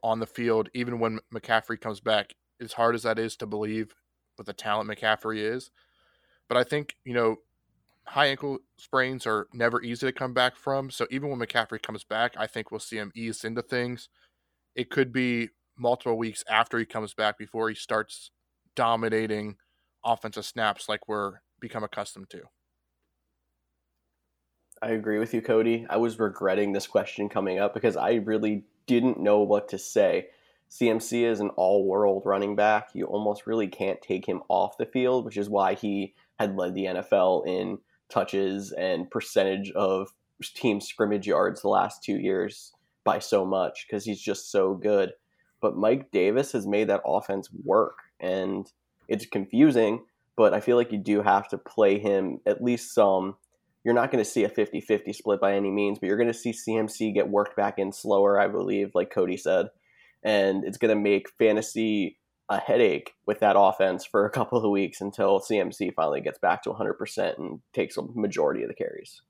Speaker 3: on the field, even when McCaffrey comes back. As hard as that is to believe with the talent McCaffrey is, but I think, you know, high ankle sprains are never easy to come back from. So even when McCaffrey comes back, I think we'll see him ease into things. It could be multiple weeks after he comes back before he starts dominating offensive snaps like we're become accustomed to.
Speaker 1: I agree with you, Cody. I was regretting this question coming up because I really didn't know what to say. CMC is an all world running back. You almost really can't take him off the field, which is why he had led the NFL in touches and percentage of team scrimmage yards the last two years by so much because he's just so good. But Mike Davis has made that offense work, and it's confusing, but I feel like you do have to play him at least some. You're not going to see a 50 50 split by any means, but you're going to see CMC get worked back in slower, I believe, like Cody said. And it's going to make fantasy a headache with that offense for a couple of weeks until CMC finally gets back to 100% and takes a majority of the carries.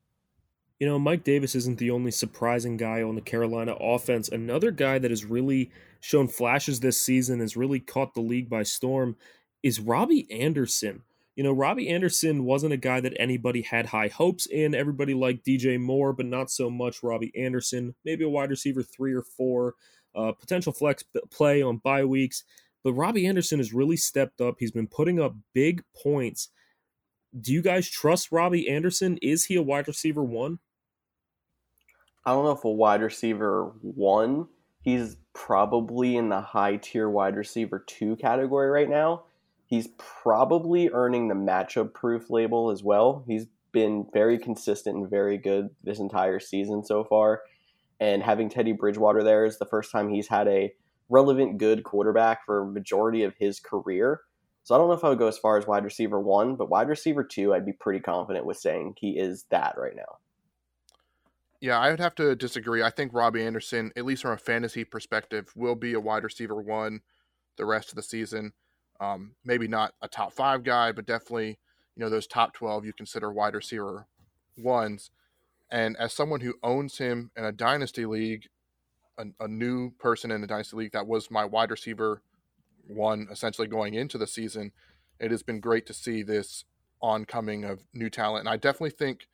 Speaker 2: You know, Mike Davis isn't the only surprising guy on the Carolina offense. Another guy that has really shown flashes this season, has really caught the league by storm, is Robbie Anderson. You know, Robbie Anderson wasn't a guy that anybody had high hopes in. Everybody liked DJ Moore, but not so much Robbie Anderson. Maybe a wide receiver three or four, uh, potential flex play on bye weeks. But Robbie Anderson has really stepped up. He's been putting up big points. Do you guys trust Robbie Anderson? Is he a wide receiver one?
Speaker 1: I don't know if a wide receiver one. He's probably in the high tier wide receiver two category right now. He's probably earning the matchup proof label as well. He's been very consistent and very good this entire season so far. And having Teddy Bridgewater there is the first time he's had a relevant good quarterback for a majority of his career. So I don't know if I would go as far as wide receiver one, but wide receiver two, I'd be pretty confident with saying he is that right now.
Speaker 3: Yeah, I would have to disagree. I think Robbie Anderson, at least from a fantasy perspective, will be a wide receiver one the rest of the season. Um, maybe not a top five guy, but definitely, you know, those top 12 you consider wide receiver ones. And as someone who owns him in a dynasty league, a, a new person in the dynasty league that was my wide receiver one essentially going into the season. It has been great to see this oncoming of new talent, and I definitely think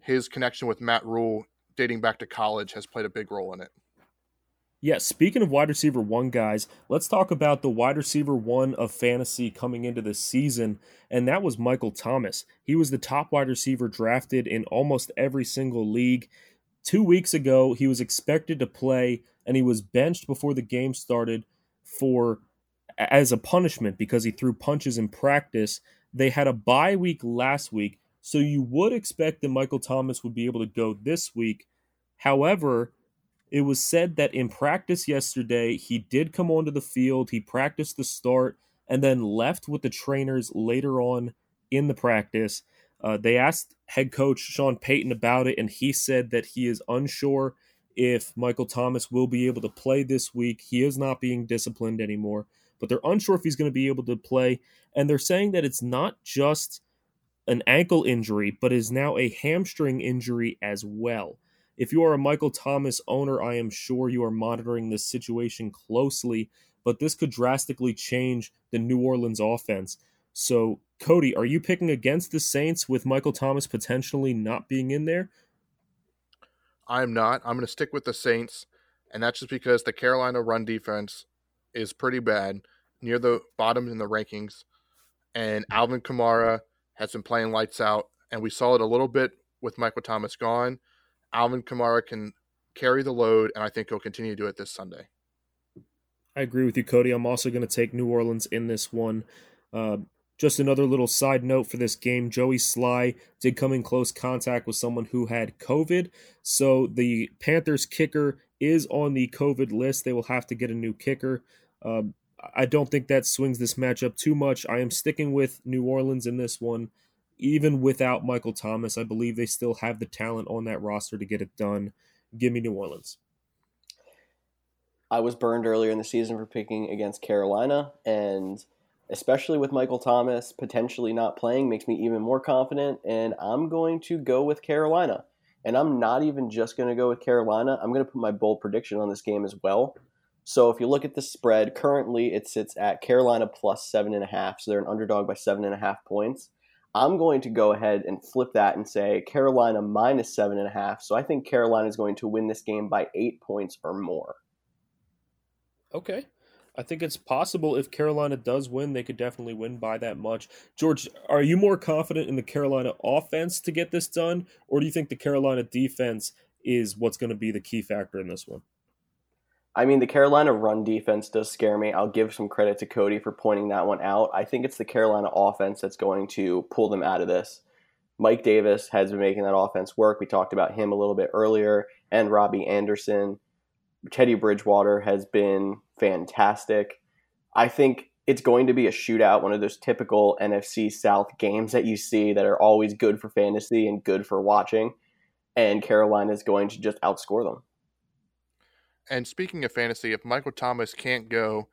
Speaker 3: his connection with Matt Rhule dating back to college has played a big role in it.
Speaker 2: Yeah, speaking of wide receiver one guys, let's talk about the wide receiver one of fantasy coming into this season, and that was Michael Thomas. He was the top wide receiver drafted in almost every single league. Two weeks ago, he was expected to play and he was benched before the game started for as a punishment because he threw punches in practice. They had a bye week last week, so you would expect that Michael Thomas would be able to go this week. However, it was said that in practice yesterday, he did come onto the field, he practiced the start, and then left with the trainers later on in the practice. Uh, they asked head coach Sean Payton about it, and he said that he is unsure if Michael Thomas will be able to play this week. He is not being disciplined anymore, but they're unsure if he's going to be able to play. And they're saying that it's not just an ankle injury, but is now a hamstring injury as well. If you are a Michael Thomas owner, I am sure you are monitoring this situation closely, but this could drastically change the New Orleans offense. So, Cody, are you picking against the Saints with Michael Thomas potentially not being in there?
Speaker 3: I'm not. I'm going to stick with the Saints, and that's just because the Carolina run defense is pretty bad, near the bottom in the rankings. And Alvin Kamara has been playing lights out. and we saw it a little bit with Michael Thomas gone. Alvin Kamara can carry the load, and I think he'll continue to do it this Sunday.
Speaker 2: I agree with you, Cody. I'm also going to take New Orleans in this one. Uh, just another little side note for this game Joey Slye did come in close contact with someone who had COVID. So the Panthers kicker is on the COVID list. They will have to get a new kicker. Um, I don't think that swings this matchup too much. I am sticking with New Orleans in this one. Even without Michael Thomas, I believe they still have the talent on that roster to get it done. Give me New Orleans.
Speaker 1: I was burned earlier in the season for picking against Carolina, and especially with Michael Thomas potentially not playing, makes me even more confident. And I'm going to go with Carolina. And I'm not even just going to go with Carolina. I'm going to put my bold prediction on this game as well. So if you look at the spread, currently it sits at Carolina plus seven and a half. So they're an underdog by seven and a half points. I'm going to go ahead and flip that and say Carolina minus seven and a half. So I think Carolina is going to win this game by eight points or more.
Speaker 2: Okay. I think it's possible if Carolina does win, they could definitely win by that much. George, are you more confident in the Carolina offense to get this done, or do you think the Carolina defense is what's going to be the key factor in this one?
Speaker 1: I mean, the Carolina run defense does scare me. I'll give some credit to Cody for pointing that one out. I think it's the Carolina offense that's going to pull them out of this. Mike Davis has been making that offense work. We talked about him a little bit earlier, and Robbie Anderson. Teddy Bridgewater has been fantastic. I think it's going to be a shootout, one of those typical NFC South games that you see that are always good for fantasy and good for watching. And Carolina is going to just outscore them.
Speaker 3: And speaking of fantasy, if Michael Thomas can't go,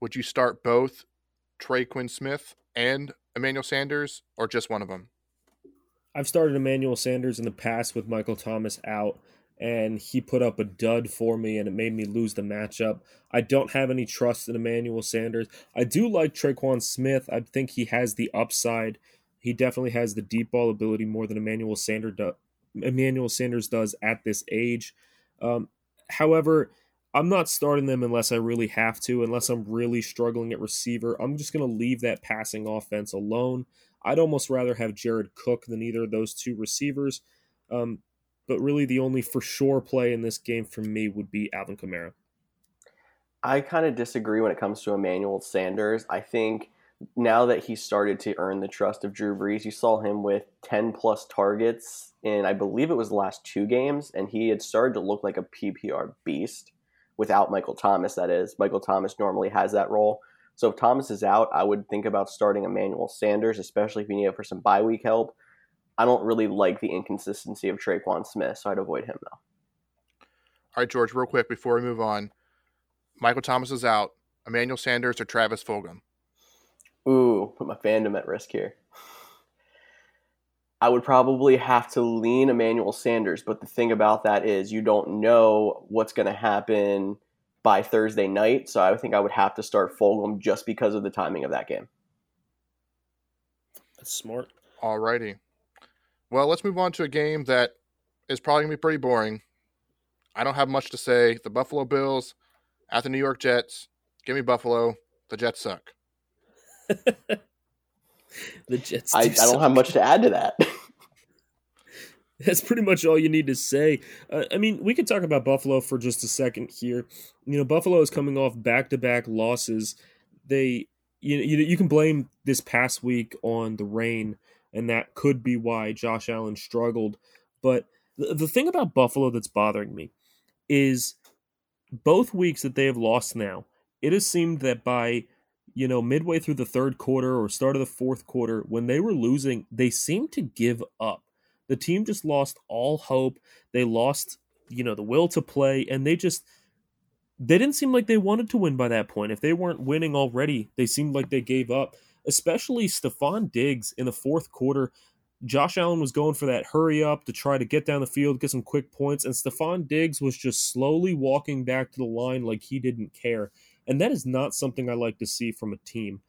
Speaker 3: would you start both Tre'Quan Smith and Emmanuel Sanders, or just one of them?
Speaker 2: I've started Emmanuel Sanders in the past with Michael Thomas out and he put up a dud for me and it made me lose the matchup. I don't have any trust in Emmanuel Sanders. I do like Tre'Quan Smith. I think he has the upside. He definitely has the deep ball ability more than Emmanuel Sanders does. Emmanuel Sanders does at this age. Um, however, I'm not starting them unless I really have to, unless I'm really struggling at receiver. I'm just going to leave that passing offense alone. I'd almost rather have Jared Cook than either of those two receivers. Um, but really the only for sure play in this game for me would be Alvin Kamara.
Speaker 1: I kind of disagree when it comes to Emmanuel Sanders. I think now that he started to earn the trust of Drew Brees, you saw him with 10 plus targets in, I believe it was the last two games, and he had started to look like a PPR beast without Michael Thomas, that is. Michael Thomas normally has that role. So if Thomas is out, I would think about starting Emmanuel Sanders, especially if you need it for some bye week help. I don't really like the inconsistency of Tre'Quan Smith, so I'd avoid him though.
Speaker 3: All right, George, real quick before we move on. Michael Thomas is out. Emmanuel Sanders or Travis Fulgham?
Speaker 1: Ooh, put my fandom at risk here. I would probably have to lean Emmanuel Sanders, but the thing about that is you don't know what's going to happen by Thursday night, so I think I would have to start Fulgham just because of the timing of that game.
Speaker 2: That's smart.
Speaker 3: All righty. Well, let's move on to a game that is probably going to be pretty boring. I don't have much to say. The Buffalo Bills at the New York Jets. Give me Buffalo. The Jets suck.
Speaker 2: the Jets.
Speaker 1: Do I, I, don't have much to add to that.
Speaker 2: That's pretty much all you need to say. Uh, I mean, we could talk about Buffalo for just a second here. You know, Buffalo is coming off back to back losses. They, you, you, you can blame this past week on the rain and that could be why Josh Allen struggled. But the, the thing about Buffalo that's bothering me is both weeks that they have lost now, it has seemed that by you know midway through the third quarter or start of the fourth quarter, when they were losing, they seemed to give up. The team just lost all hope. They lost, you know, the will to play, and they just they didn't seem like they wanted to win by that point. If they weren't winning already, they seemed like they gave up especially Stefon Diggs in the fourth quarter. Josh Allen was going for that hurry up to try to get down the field, get some quick points, and Stefon Diggs was just slowly walking back to the line like he didn't care. And that is not something I like to see from a team.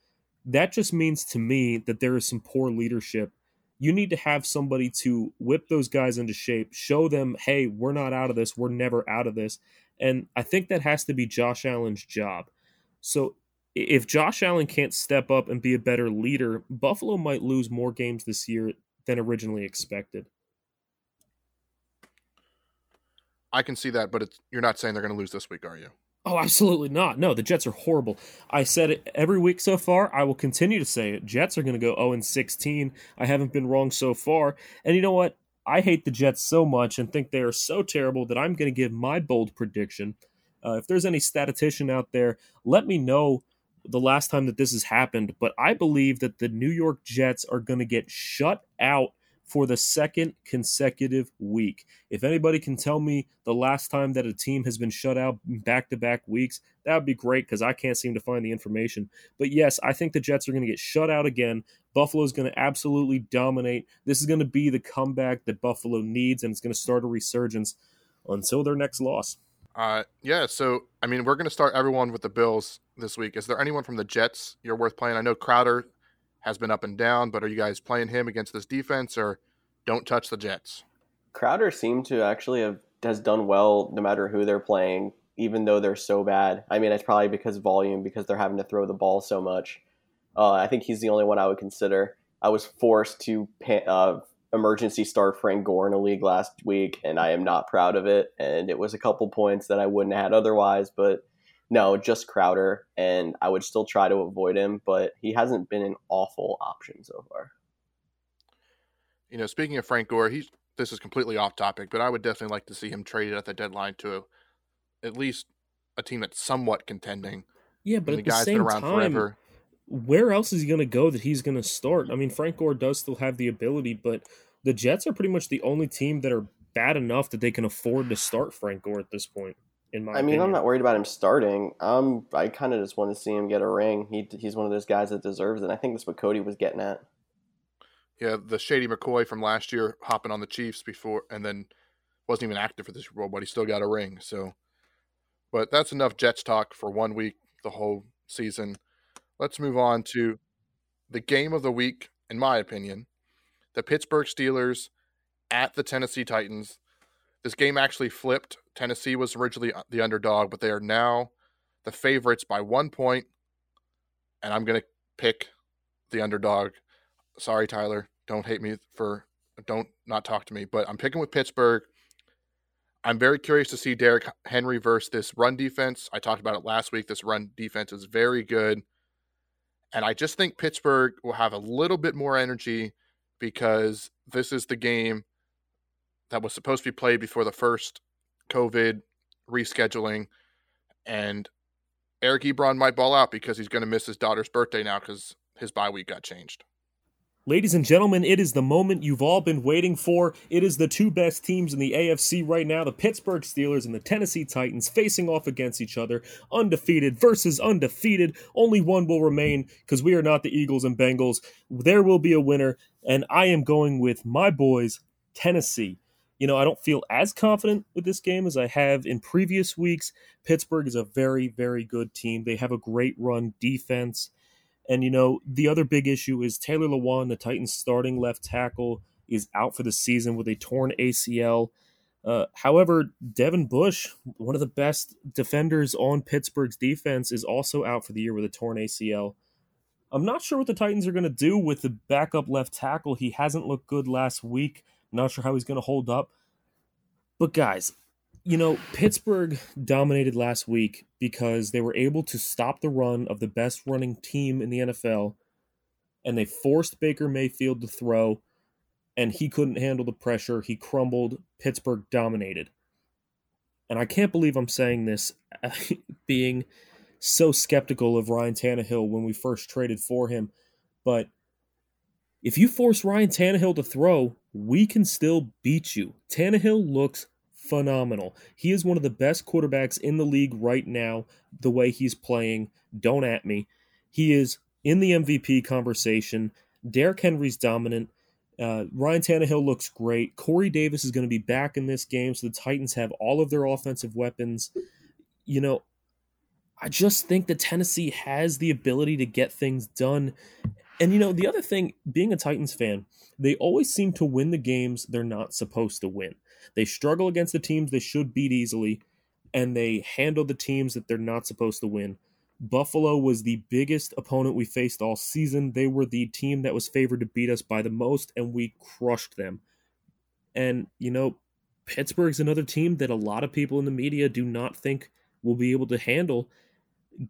Speaker 2: That just means to me that there is some poor leadership. You need to have somebody to whip those guys into shape, show them, hey, we're not out of this, we're never out of this. And I think that has to be Josh Allen's job. So if Josh Allen can't step up and be a better leader, Buffalo might lose more games this year than originally expected.
Speaker 3: I can see that, but you're not saying they're going to lose this week, are you?
Speaker 2: Oh, absolutely not. No, the Jets are horrible. I said it every week so far. I will continue to say it. Jets are going to go 0 16. I haven't been wrong so far. And you know what? I hate the Jets so much and think they are so terrible that I'm going to give my bold prediction. Uh, if there's any statistician out there, let me know the last time that this has happened. But I believe that the New York Jets are going to get shut out for the second consecutive week. If anybody can tell me the last time that a team has been shut out back to back weeks, that would be great because I can't seem to find the information. But yes, I think the Jets are going to get shut out again. Buffalo is going to absolutely dominate. This is going to be the comeback that Buffalo needs, and it's going to start a resurgence until their next loss.
Speaker 3: Uh, yeah, so I mean, we're going to start everyone with the Bills this week. Is there anyone from the Jets you're worth playing? I know Crowder has been up and down, but are you guys playing him against this defense or don't touch the Jets?
Speaker 1: Crowder seemed to actually have has done well no matter who they're playing, even though they're so bad. I mean, it's probably because volume, because they're having to throw the ball so much. Uh, I think he's the only one I would consider. I was forced to uh, emergency start Frank Gore in a league last week, and I am not proud of it. And it was a couple points that I wouldn't have had otherwise, but no, just Crowder, and I would still try to avoid him, but he hasn't been an awful option so far.
Speaker 3: You know, speaking of Frank Gore, he's this is completely off topic, but I would definitely like to see him traded at the deadline to at least a team that's somewhat contending.
Speaker 2: Yeah, but at the, the same time, forever. where else is he going to go that he's going to start? I mean, Frank Gore does still have the ability, but the Jets are pretty much the only team that are bad enough that they can afford to start Frank Gore at this point in my. I
Speaker 1: mean,
Speaker 2: opinion.
Speaker 1: I'm not worried about him starting. Um, I kind of just want to see him get a ring. He he's one of those guys that deserves it. I think that's what Cody was getting at.
Speaker 3: Yeah, the Shady McCoy from last year hopping on the Chiefs before, and then wasn't even active for this Super Bowl, but he still got a ring. So, but that's enough Jets talk for one week, the whole season. Let's move on to the game of the week, in my opinion, the Pittsburgh Steelers at the Tennessee Titans. This game actually flipped. Tennessee was originally uh, the underdog, but they are now the favorites by one point, and I'm going to pick the underdog. Sorry, Tyler. Don't hate me for don't not talk to me, but I'm picking with Pittsburgh. I'm very curious to see Derrick Henry versus this run defense. I talked about it last week. This run defense is very good. And I just think Pittsburgh will have a little bit more energy because this is the game that was supposed to be played before the first COVID rescheduling. And Eric Ebron might ball out because he's going to miss his daughter's birthday now because his bye week got changed.
Speaker 2: Ladies and gentlemen, it is the moment you've all been waiting for. It is the two best teams in the AFC right now the Pittsburgh Steelers and the Tennessee Titans facing off against each other, undefeated versus undefeated. Only one will remain because we are not the Eagles and Bengals. There will be a winner, and I am going with my boys, Tennessee. You know, I don't feel as confident with this game as I have in previous weeks. Pittsburgh is a very, very good team. They have a great run defense. And, you know, the other big issue is Taylor Lewan, the Titans starting left tackle, is out for the season with a torn ACL. Uh, however, Devin Bush, one of the best defenders on Pittsburgh's defense, is also out for the year with a torn ACL. I'm not sure what the Titans are going to do with the backup left tackle. He hasn't looked good last week. Not sure how he's going to hold up. But guys, you know, Pittsburgh dominated last week because they were able to stop the run of the best running team in the NFL and they forced Baker Mayfield to throw and he couldn't handle the pressure. He crumbled. Pittsburgh dominated. And I can't believe I'm saying this being so skeptical of Ryan Tannehill when we first traded for him, but if you force Ryan Tannehill to throw, we can still beat you. Tannehill looks phenomenal. He is one of the best quarterbacks in the league right now, the way he's playing. Don't at me. He is in the MVP conversation. Derrick Henry's dominant. Uh, Ryan Tannehill looks great. Corey Davis is going to be back in this game, so the Titans have all of their offensive weapons. You know, I just think that Tennessee has the ability to get things done. And you know, the other thing, being a Titans fan, they always seem to win the games they're not supposed to win. They struggle against the teams they should beat easily, and they handle the teams that they're not supposed to win. Buffalo was the biggest opponent we faced all season. They were the team that was favored to beat us by the most, and we crushed them. And, you know, Pittsburgh's another team that a lot of people in the media do not think will be able to handle.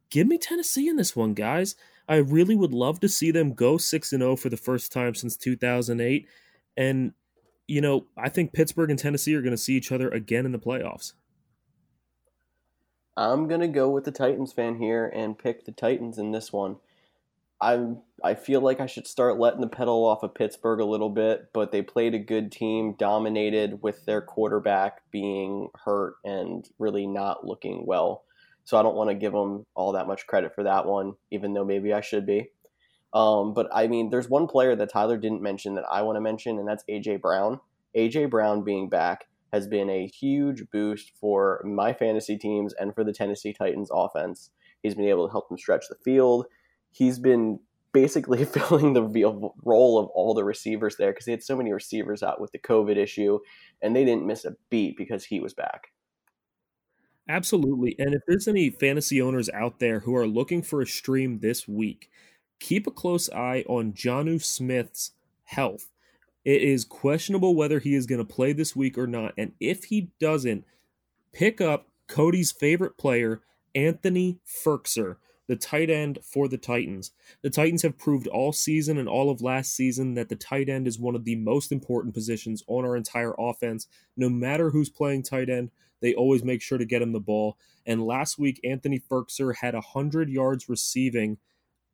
Speaker 2: Give me Tennessee in this one, guys. I really would love to see them go 6 and 0 for the first time since 2008 and you know, I think Pittsburgh and Tennessee are going to see each other again in the playoffs.
Speaker 1: I'm going to go with the Titans fan here and pick the Titans in this one. I'm I feel like I should start letting the pedal off of Pittsburgh a little bit, but they played a good team, dominated with their quarterback being hurt and really not looking well. So I don't want to give them all that much credit for that one, even though maybe I should be. Um, but I mean, there's one player that Tyler didn't mention that I want to mention, and that's AJ Brown. AJ Brown being back has been a huge boost for my fantasy teams and for the Tennessee Titans offense. He's been able to help them stretch the field. He's been basically filling the role of all the receivers there because they had so many receivers out with the COVID issue, and they didn't miss a beat because he was back.
Speaker 2: Absolutely. And if there's any fantasy owners out there who are looking for a stream this week, keep a close eye on Jonnu Smith's health. It is questionable whether he is going to play this week or not. And if he doesn't, pick up Cody's favorite player, Anthony Firkser, the tight end for the Titans. The Titans have proved all season and all of last season that the tight end is one of the most important positions on our entire offense. No matter who's playing tight end, they always make sure to get him the ball. And last week, Anthony Firkser had 100 yards receiving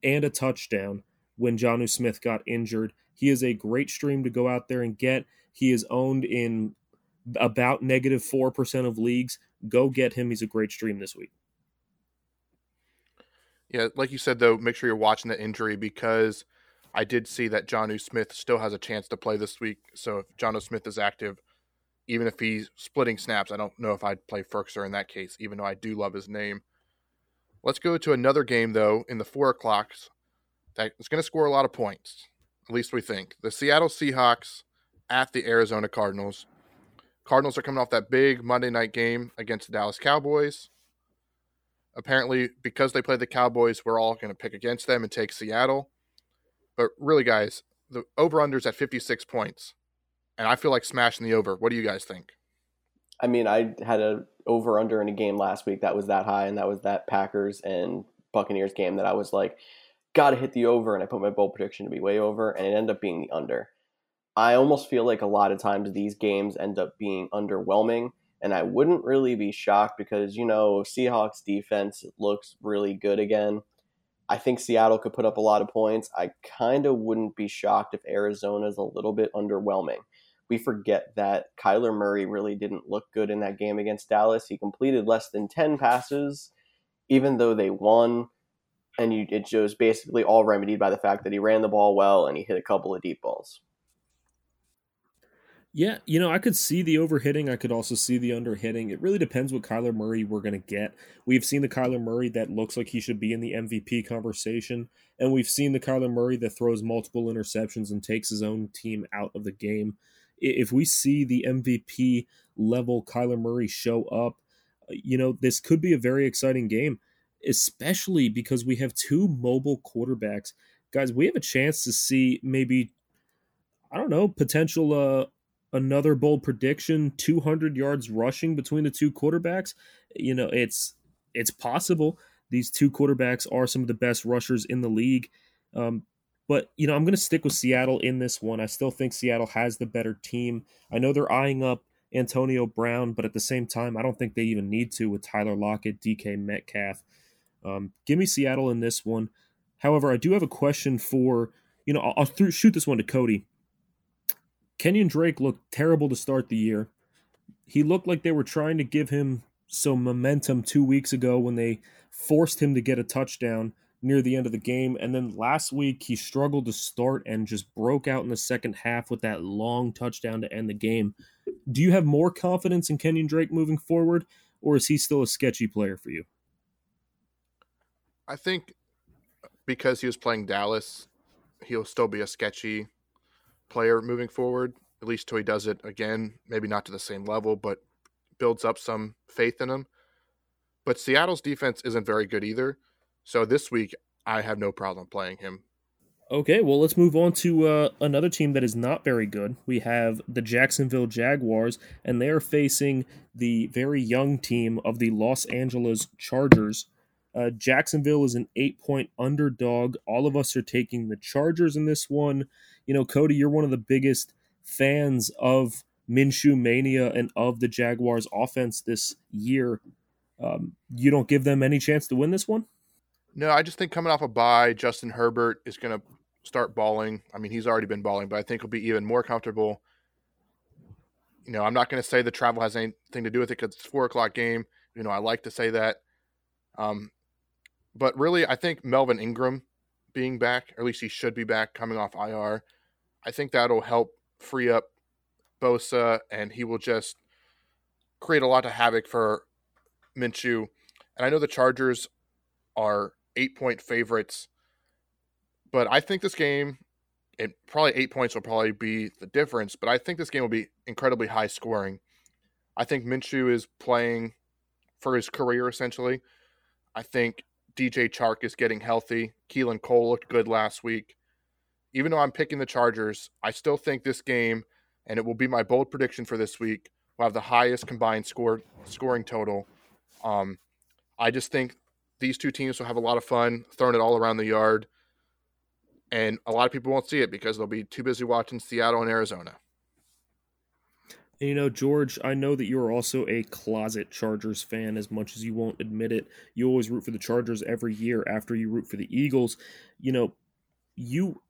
Speaker 2: and a touchdown when Jonnu Smith got injured. He is a great stream to go out there and get. He is owned in about negative 4% of leagues. Go get him. He's a great stream this week.
Speaker 3: Yeah, like you said, though, make sure you're watching the injury because I did see that Jonnu Smith still has a chance to play this week. So if Jonnu Smith is active, even if he's splitting snaps, I don't know if I'd play Firkser in that case, even though I do love his name. Let's go to another game, though, in the four o'clocks that is going to score a lot of points. At least we think. The Seattle Seahawks at the Arizona Cardinals. Cardinals are coming off that big Monday night game against the Dallas Cowboys. Apparently, because they played the Cowboys, we're all going to pick against them and take Seattle. But really, guys, the over unders at 56 points. And I feel like smashing the over. What do you guys think?
Speaker 1: I mean, I had a over under in a game last week that was that high, and that was that Packers and Buccaneers game that I was like, got to hit the over, and I put my bold prediction to be way over, and it ended up being the under. I almost feel like a lot of times these games end up being underwhelming, and I wouldn't really be shocked because, you know, Seahawks defense looks really good again. I think Seattle could put up a lot of points. I kind of wouldn't be shocked if Arizona is a little bit underwhelming we forget that Kyler Murray really didn't look good in that game against Dallas. He completed less than 10 passes, even though they won. And you, it was basically all remedied by the fact that he ran the ball well and he hit a couple of deep balls.
Speaker 2: Yeah, you know, I could see the overhitting. I could also see the underhitting. It really depends what Kyler Murray we're going to get. We've seen the Kyler Murray that looks like he should be in the MVP conversation, and we've seen the Kyler Murray that throws multiple interceptions and takes his own team out of the game if we see the MVP level Kyler Murray show up, uh, you know, this could be a very exciting game, especially because we have two mobile quarterbacks. Guys, we have a chance to see maybe, I don't know, potential uh, another bold prediction 200 yards rushing between the two quarterbacks. You know, it's it's possible. These two quarterbacks are some of the best rushers in the league. Um, but, you know, I'm going to stick with Seattle in this one. I still think Seattle has the better team. I know they're eyeing up Antonio Brown, but at the same time, I don't think they even need to with Tyler Lockett, DK Metcalf. Um, give me Seattle in this one. However, I do have a question for, you know, I'll, I'll th- shoot this one to Cody. Kenyon Drake looked terrible to start the year. He looked like they were trying to give him some momentum two weeks ago when they forced him to get a touchdown near the end of the game. And then last week, he struggled to start and just broke out in the second half with that long touchdown to end the game. Do you have more confidence in Kenyon Drake moving forward, or is he still a sketchy player for you?
Speaker 3: I think because he was playing Dallas, he'll still be a sketchy player moving forward, at least till he does it again. Maybe not to the same level, but builds up some faith in him. But Seattle's defense isn't very good either. So this week, I have no problem playing him.
Speaker 2: Okay, well, let's move on to uh, another team that is not very good. We have the Jacksonville Jaguars, and they are facing the very young team of the Los Angeles Chargers. Uh, Jacksonville is an eight point underdog. All of us are taking the Chargers in this one. You know, Cody, you're one of the biggest fans of Minshew Mania and of the Jaguars offense this year. Um, you don't give them any chance to win this one?
Speaker 3: No, I just think coming off a bye, Justin Herbert is going to start balling. I mean, he's already been balling, but I think he'll be even more comfortable. You know, I'm not going to say the travel has anything to do with it because it's four o'clock game. You know, I like to say that. Um, but really, I think Melvin Ingram being back, or at least he should be back coming off IR, I think that'll help free up Bosa, and he will just create a lot of havoc for Minshew. And I know the Chargers are eight point favorites, but I think this game, it probably eight points will probably be the difference. But I think this game will be incredibly high scoring. I think Minshew is playing for his career essentially. I think DJ Chark is getting healthy. Keelan Cole looked good last week. Even though I'm picking the Chargers, I still think this game, and it will be my bold prediction for this week, will have the highest combined score scoring total. Um, I just think these two teams will have a lot of fun throwing it all around the yard, and a lot of people won't see it because they'll be too busy watching Seattle and Arizona.
Speaker 2: And you know, George, I know that you're also a closet Chargers fan as much as you won't admit it. You always root for the Chargers every year after you root for the Eagles. You know, you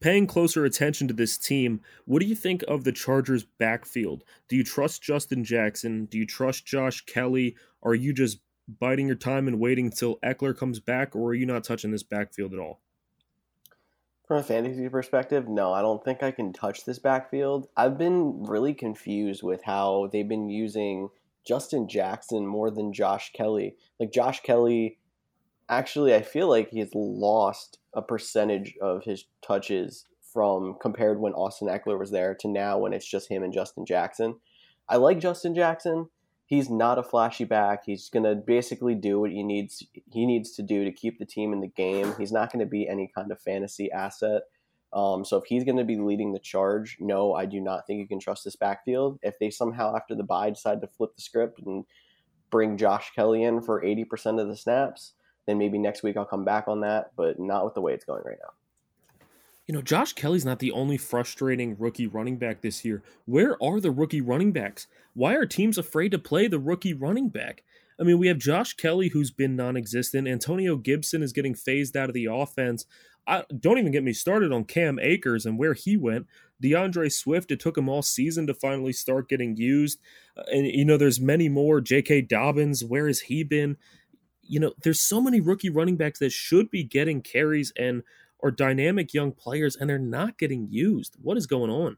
Speaker 2: paying closer attention to this team, what do you think of the Chargers backfield? Do you trust Justin Jackson? Do you trust Josh Kelley? Are you just biding your time and waiting until Ekeler comes back, or are you not touching this backfield at all?
Speaker 1: From a fantasy perspective, no, I don't think I can touch this backfield. I've been really confused with how they've been using Justin Jackson more than Josh Kelley. Like Josh Kelley actually, I feel like he's lost a percentage of his touches from compared when Austin Ekeler was there to now when it's just him and Justin Jackson. I like Justin Jackson he's not a flashy back. He's going to basically do what he needs he needs to do to keep the team in the game. He's not going to be any kind of fantasy asset. Um, so if he's going to be leading the charge, no, I do not think you can trust this backfield. If they somehow after the bye decide to flip the script and bring Josh Kelley in for 80% of the snaps, then maybe next week I'll come back on that, but not with the way it's going right now.
Speaker 2: You know, Josh Kelley's not the only frustrating rookie running back this year. Where are the rookie running backs? Why are teams afraid to play the rookie running back? I mean, we have Josh Kelly who's been non existent. Antonio Gibson is getting phased out of the offense. I, don't even get me started on Cam Akers and where he went. DeAndre Swift, it took him all season to finally start getting used. Uh, and, you know, there's many more. J.K. Dobbins, where has he been? You know, there's so many rookie running backs that should be getting carries and are dynamic young players and they're not getting used. What is going on?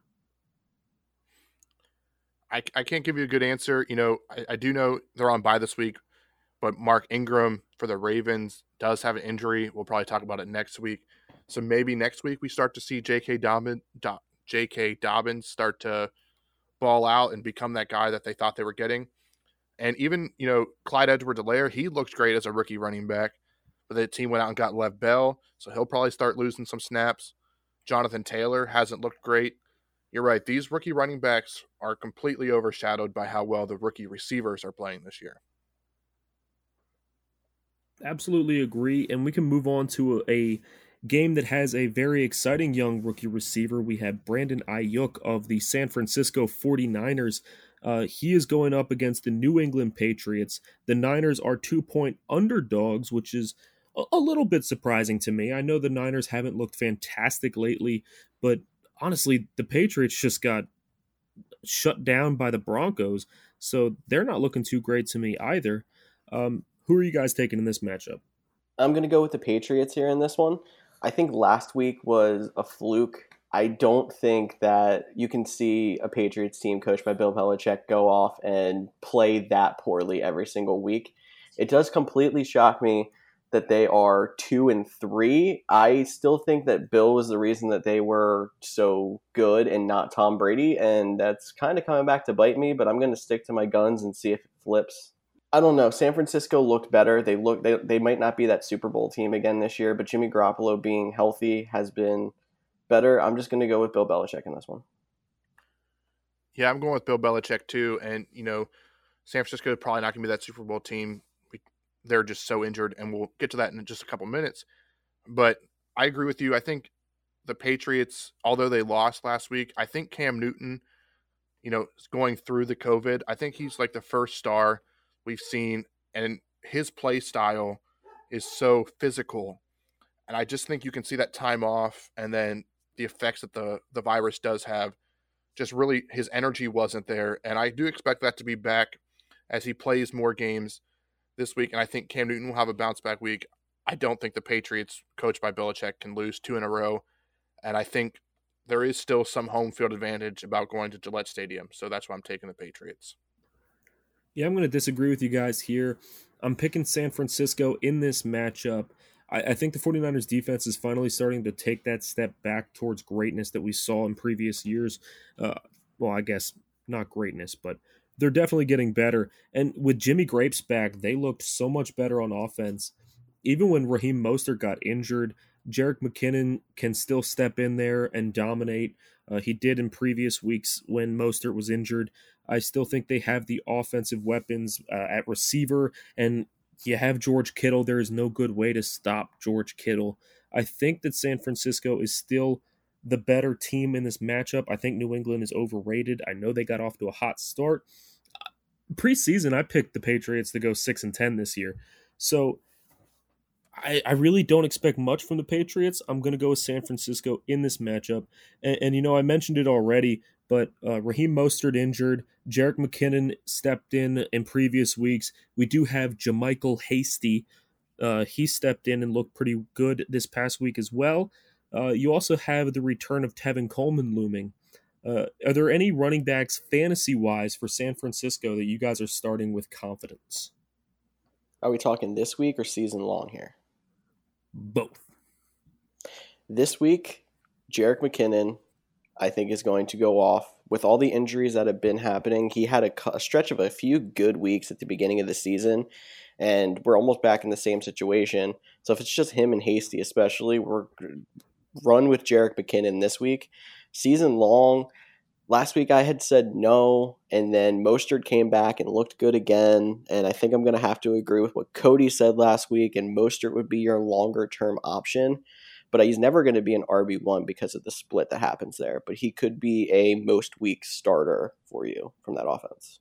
Speaker 3: I, I can't give you a good answer. You know, I, I do know they're on bye this week, but Mark Ingram for the Ravens does have an injury. We'll probably talk about it next week. So maybe next week we start to see J.K. Dobbins, J.K. Dobbins start to ball out and become that guy that they thought they were getting. And even, you know, Clyde Edwards-Helaire, he looked great as a rookie running back but the team went out and got Lev Bell, so he'll probably start losing some snaps. Jonathan Taylor hasn't looked great. You're right; these rookie running backs are completely overshadowed by how well the rookie receivers are playing this year.
Speaker 2: Absolutely agree, and we can move on to a, a game that has a very exciting young rookie receiver. We have Brandon Aiyuk of the San Francisco 49ers. Uh, he is going up against the New England Patriots. The Niners are two point underdogs, which is a, little bit surprising to me. I know the Niners haven't looked fantastic lately, but honestly, the Patriots just got shut down by the Broncos, so they're not looking too great to me either. Um, who are you guys taking in this matchup?
Speaker 1: I'm going to go with the Patriots here in this one. I think last week was a fluke. I don't think that you can see a Patriots team coached by Bill Belichick go off and play that poorly every single week. It does completely shock me that they are two and three. I still think that Bill was the reason that they were so good and not Tom Brady, and that's kind of coming back to bite me. But I'm going to stick to my guns and see if it flips. I don't know. San Francisco looked better. They look they, they might not be that Super Bowl team again this year, but Jimmy Garoppolo being healthy has been better. I'm just going to go with Bill Belichick in this one.
Speaker 3: Yeah, I'm going with Bill Belichick too. And you know, San Francisco is probably not going to be that Super Bowl team. They're just so injured, and we'll get to that in just a couple minutes. But I agree with you. I think the Patriots, although they lost last week, I think Cam Newton, you know, going through the COVID, I think he's like the first star we've seen, and his play style is so physical. And I just think you can see that time off and then the effects that the, the virus does have. Just really, his energy wasn't there. And I do expect that to be back as he plays more games this week. And I think Cam Newton will have a bounce back week. I don't think the Patriots, coached by Belichick, can lose two in a row. And I think there is still some home field advantage about going to Gillette Stadium. So that's why I'm taking the Patriots.
Speaker 2: Yeah, I'm going to disagree with you guys here. I'm picking San Francisco in this matchup. I, I, think the 49ers defense is finally starting to take that step back towards greatness that we saw in previous years. Uh, well, I guess not greatness, but they're definitely getting better. And with Jimmy Grapes back, they looked so much better on offense. Even when Raheem Mostert got injured, Jerick McKinnon can still step in there and dominate. Uh, he did in previous weeks when Mostert was injured. I still think they have the offensive weapons uh, at receiver, and you have George Kittle. There is no good way to stop George Kittle. I think that San Francisco is still the better team in this matchup. I think New England is overrated. I know they got off to a hot start. Preseason, I picked the Patriots to go six and ten this year, so I, I really don't expect much from the Patriots. I'm going to go with San Francisco in this matchup, and, and you know I mentioned it already, but uh, Raheem Mostert injured. Jerick McKinnon stepped in in previous weeks. We do have JaMycal Hasty. Uh, he stepped in and looked pretty good this past week as well. Uh, you also have the return of Tevin Coleman looming. Uh, are there any running backs fantasy wise for San Francisco that you guys are starting with confidence?
Speaker 1: Are we talking this week or season long here?
Speaker 2: Both.
Speaker 1: This week, Jerick McKinnon, I think, is going to go off. With all the injuries that have been happening, he had a, a stretch of a few good weeks at the beginning of the season, and we're almost back in the same situation. So if it's just him and Hasty, especially, we're run with Jerick McKinnon this week. Season long, last week I had said no, and then Mostert came back and looked good again. And I think I'm going to have to agree with what Cody said last week, and Mostert would be your longer term option. But he's never going to be an RB1 because of the split that happens there. But he could be a most week starter for you from that offense.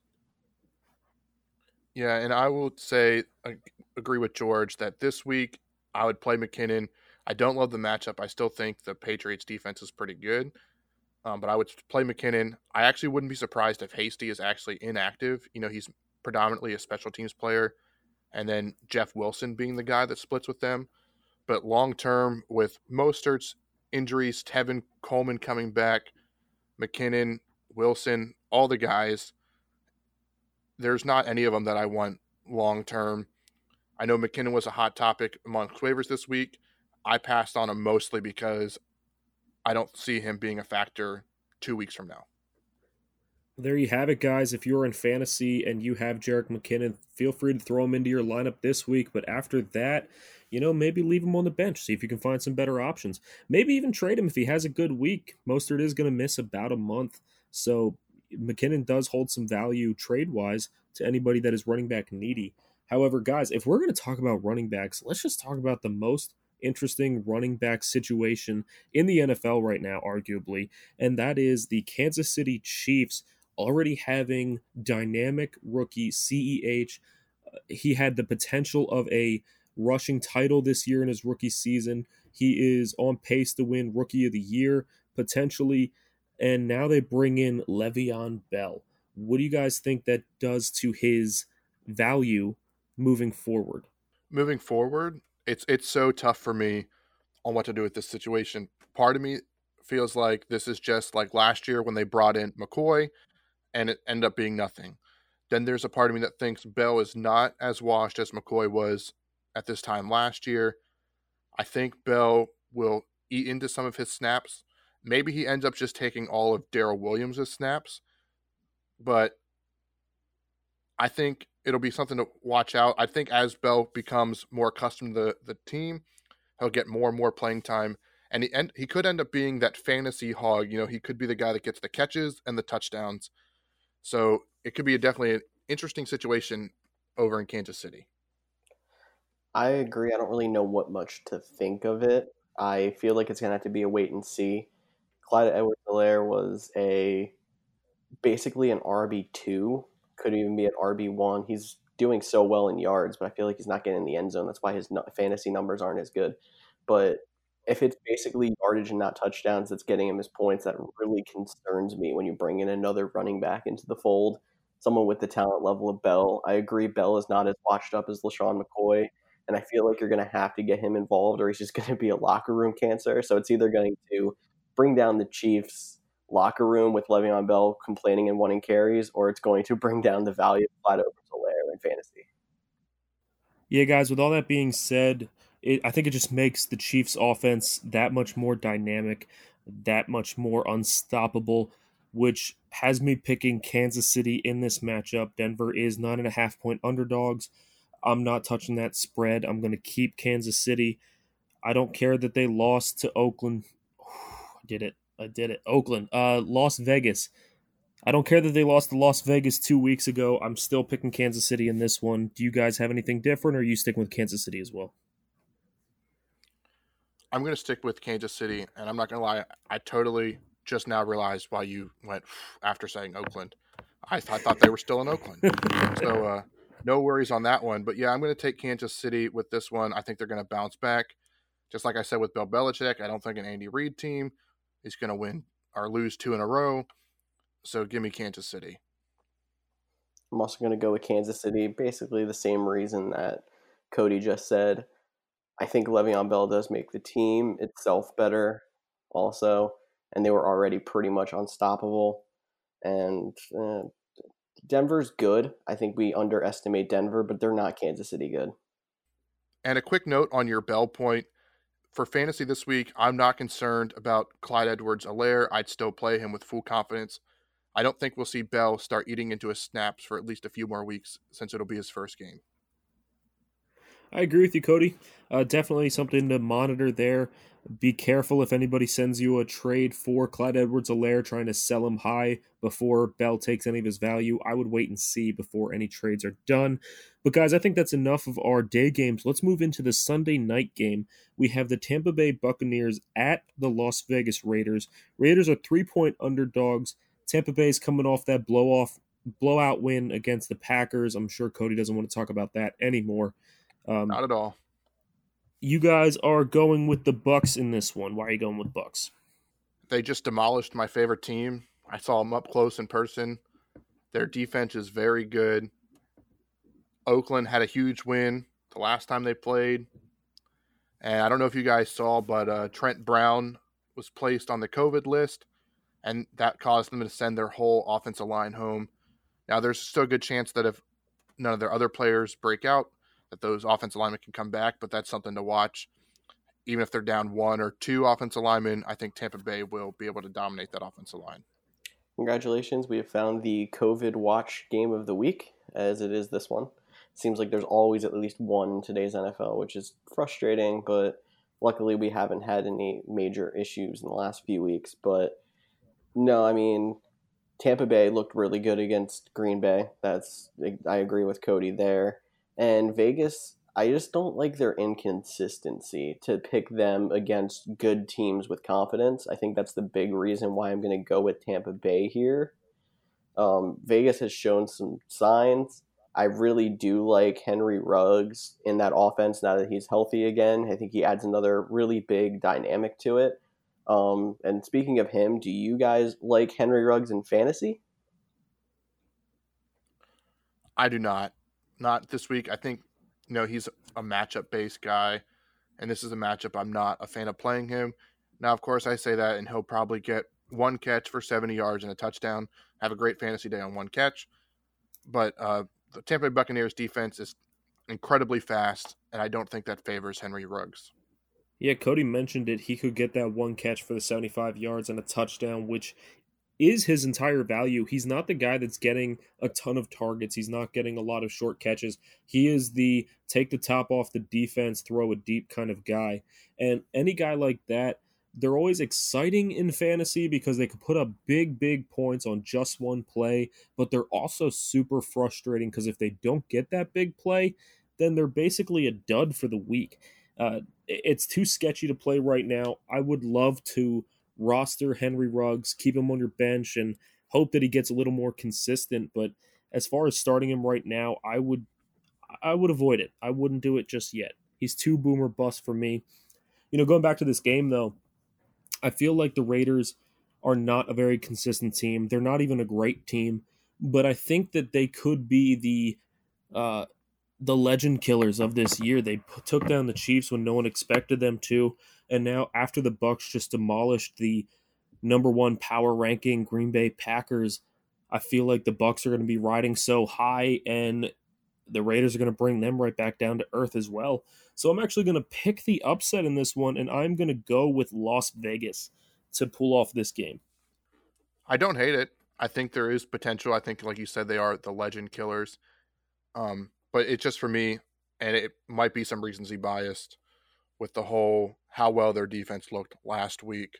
Speaker 3: Yeah, and I will say, I agree with George that this week I would play McKinnon. I don't love the matchup. I still think the Patriots defense is pretty good. Um, but I would play McKinnon. I actually wouldn't be surprised if Hasty is actually inactive. You know, he's predominantly a special teams player, and then Jeff Wilson being the guy that splits with them. But long term, with Mostert's injuries, Tevin Coleman coming back, McKinnon, Wilson, all the guys, there's not any of them that I want long term. I know McKinnon was a hot topic amongst waivers this week. I passed on him mostly because I don't see him being a factor two weeks from now.
Speaker 2: There you have it, guys. If you're in fantasy and you have Jerick McKinnon, feel free to throw him into your lineup this week. But after that, you know, maybe leave him on the bench, see if you can find some better options. Maybe even trade him if he has a good week. Mostert is going to miss about a month. So McKinnon does hold some value trade wise to anybody that is running back needy. However, guys, if we're going to talk about running backs, let's just talk about the most interesting running back situation in the NFL right now, arguably, and that is the Kansas City Chiefs already having dynamic rookie CEH. Uh, he had the potential of a rushing title this year in his rookie season. He is on pace to win Rookie of the Year potentially, and now they bring in Le'Veon Bell. What do you guys think that does to his value moving forward?
Speaker 3: Moving forward, it's it's so tough for me on what to do with this situation. Part of me feels like this is just like last year when they brought in McCoy and it ended up being nothing. Then there's a part of me that thinks Bell is not as washed as McCoy was at this time last year. I think Bell will eat into some of his snaps. Maybe he ends up just taking all of Darrel Williams' snaps. But I think it'll be something to watch out. I think as Bell becomes more accustomed to the, the team, he'll get more and more playing time. And he, and he could end up being that fantasy hog. You know, he could be the guy that gets the catches and the touchdowns. So it could be a, definitely an interesting situation over in Kansas City.
Speaker 1: I agree. I don't really know what much to think of it. I feel like it's gonna have to be a wait and see. Clyde Edwards Helaire was a basically an RB two, could even be an RB one. He's doing so well in yards, but I feel like he's not getting in the end zone. That's why his fantasy numbers aren't as good. But if it's basically yardage and not touchdowns that's getting him his points, that really concerns me when you bring in another running back into the fold. Someone with the talent level of Bell. I agree, Bell is not as washed up as LeSean McCoy and I feel like you're going to have to get him involved, or he's just going to be a locker room cancer. So it's either going to bring down the Chiefs' locker room with Le'Veon Bell complaining and wanting carries, or it's going to bring down the value of Clyde Edwards-Helaire in fantasy.
Speaker 2: Yeah, guys. With all that being said, it, I think it just makes the Chiefs' offense that much more dynamic, that much more unstoppable. Which has me picking Kansas City in this matchup. Denver is nine and a half point underdogs. I'm not touching that spread. I'm going to keep Kansas City. I don't care that they lost to Oakland. Did it. I did it. Oakland. Uh, Las Vegas. I don't care that they lost to Las Vegas two weeks ago. I'm still picking Kansas City in this one. Do you guys have anything different, or are you sticking with Kansas City as well?
Speaker 3: I'm going to stick with Kansas City, and I'm not going to lie. I totally just now realized why you went after saying Oakland. I, th- I thought they were still in Oakland. so uh, no worries on that one. But yeah, I'm going to take Kansas City with this one. I think they're going to bounce back. Just like I said with Bill Belichick, I don't think an Andy Reid team is going to win or lose two in a row. So give me Kansas City.
Speaker 1: I'm also going to go with Kansas City, basically the same reason that Cody just said. I think Le'Veon Bell does make the team itself better, also, and they were already pretty much unstoppable. And uh, Denver's good. I think we underestimate Denver, but they're not Kansas City good.
Speaker 3: And a quick note on your Bell point. For fantasy this week, I'm not concerned about Clyde Edwards Helaire. I'd still play him with full confidence. I don't think we'll see Bell start eating into his snaps for at least a few more weeks since it'll be his first game.
Speaker 2: I agree with you, Cody. Uh, definitely something to monitor there. Be careful if anybody sends you a trade for Clyde Edwards Helaire trying to sell him high before Bell takes any of his value. I would wait and see before any trades are done. But, guys, I think that's enough of our day games. Let's move into the Sunday night game. We have the Tampa Bay Buccaneers at the Las Vegas Raiders. Raiders are three point underdogs. Tampa Bay is coming off that blow off blowout win against the Packers. I'm sure Cody doesn't want to talk about that anymore.
Speaker 3: Um, Not at all
Speaker 2: you guys are going with the Bucs in this one. Why are you going with Bucs?
Speaker 3: They just demolished my favorite team. I saw them up close in person. Their defense is very good. Oakland had a huge win the last time they played. And I don't know if you guys saw, but uh, Trent Brown was placed on the COVID list, and that caused them to send their whole offensive line home. Now, there's still a good chance that if none of their other players break out, that those offensive linemen can come back, but that's something to watch. Even if they're down one or two offensive linemen, I think Tampa Bay will be able to dominate that offensive line.
Speaker 1: Congratulations. We have found the COVID watch game of the week, as it is this one. seems like there's always at least one in today's NFL, which is frustrating, but luckily we haven't had any major issues in the last few weeks. But no, I mean, Tampa Bay looked really good against Green Bay. That's I agree with Cody there. And Vegas, I just don't like their inconsistency to pick them against good teams with confidence. I think that's the big reason why I'm going to go with Tampa Bay here. Um, Vegas has shown some signs. I really do like Henry Ruggs in that offense now that he's healthy again. I think he adds another really big dynamic to it. Um, and speaking of him, do you guys like Henry Ruggs in fantasy?
Speaker 3: I do not not this week. I think you know he's a matchup based guy, and this is a matchup I'm not a fan of playing him. Now, of course, I say that, and he'll probably get one catch for 70 yards and a touchdown. Have a great fantasy day on one catch, but uh, the Tampa Bay Buccaneers defense is incredibly fast, and I don't think that favors Henry Ruggs.
Speaker 2: Yeah, Cody mentioned it. He could get that one catch for the 75 yards and a touchdown, which is his entire value. He's not the guy that's getting a ton of targets. He's not getting a lot of short catches. He is the take the top off the defense, throw a deep kind of guy. And any guy like that, they're always exciting in fantasy because they can put up big, big points on just one play, but they're also super frustrating because if they don't get that big play, then they're basically a dud for the week. Uh, it's too sketchy to play right now. I would love to roster Henry Ruggs, keep him on your bench, and hope that he gets a little more consistent. But as far as starting him right now, I would I would avoid it. I wouldn't do it just yet. He's too boomer bust for me. You know, going back to this game though, I feel like the Raiders are not a very consistent team. They're not even a great team, but I think that they could be the uh, the legend killers of this year. They took down the Chiefs when no one expected them to, and now after the Bucs just demolished the number one power ranking Green Bay Packers, I feel like the Bucs are going to be riding so high, and the Raiders are going to bring them right back down to earth as well. So I'm actually going to pick the upset in this one, and I'm going to go with Las Vegas to pull off this game.
Speaker 3: I don't hate it. I think there is potential. I think, like you said, they are the legend killers. Um, but it's just for me, and it might be some recency biased with the whole how well their defense looked last week.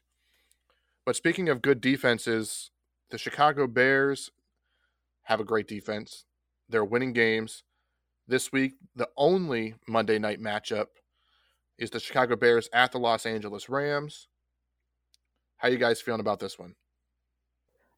Speaker 3: But speaking of good defenses, the Chicago Bears have a great defense. They're winning games. This week, the only Monday night matchup is the Chicago Bears at the Los Angeles Rams. How you guys feeling about this one?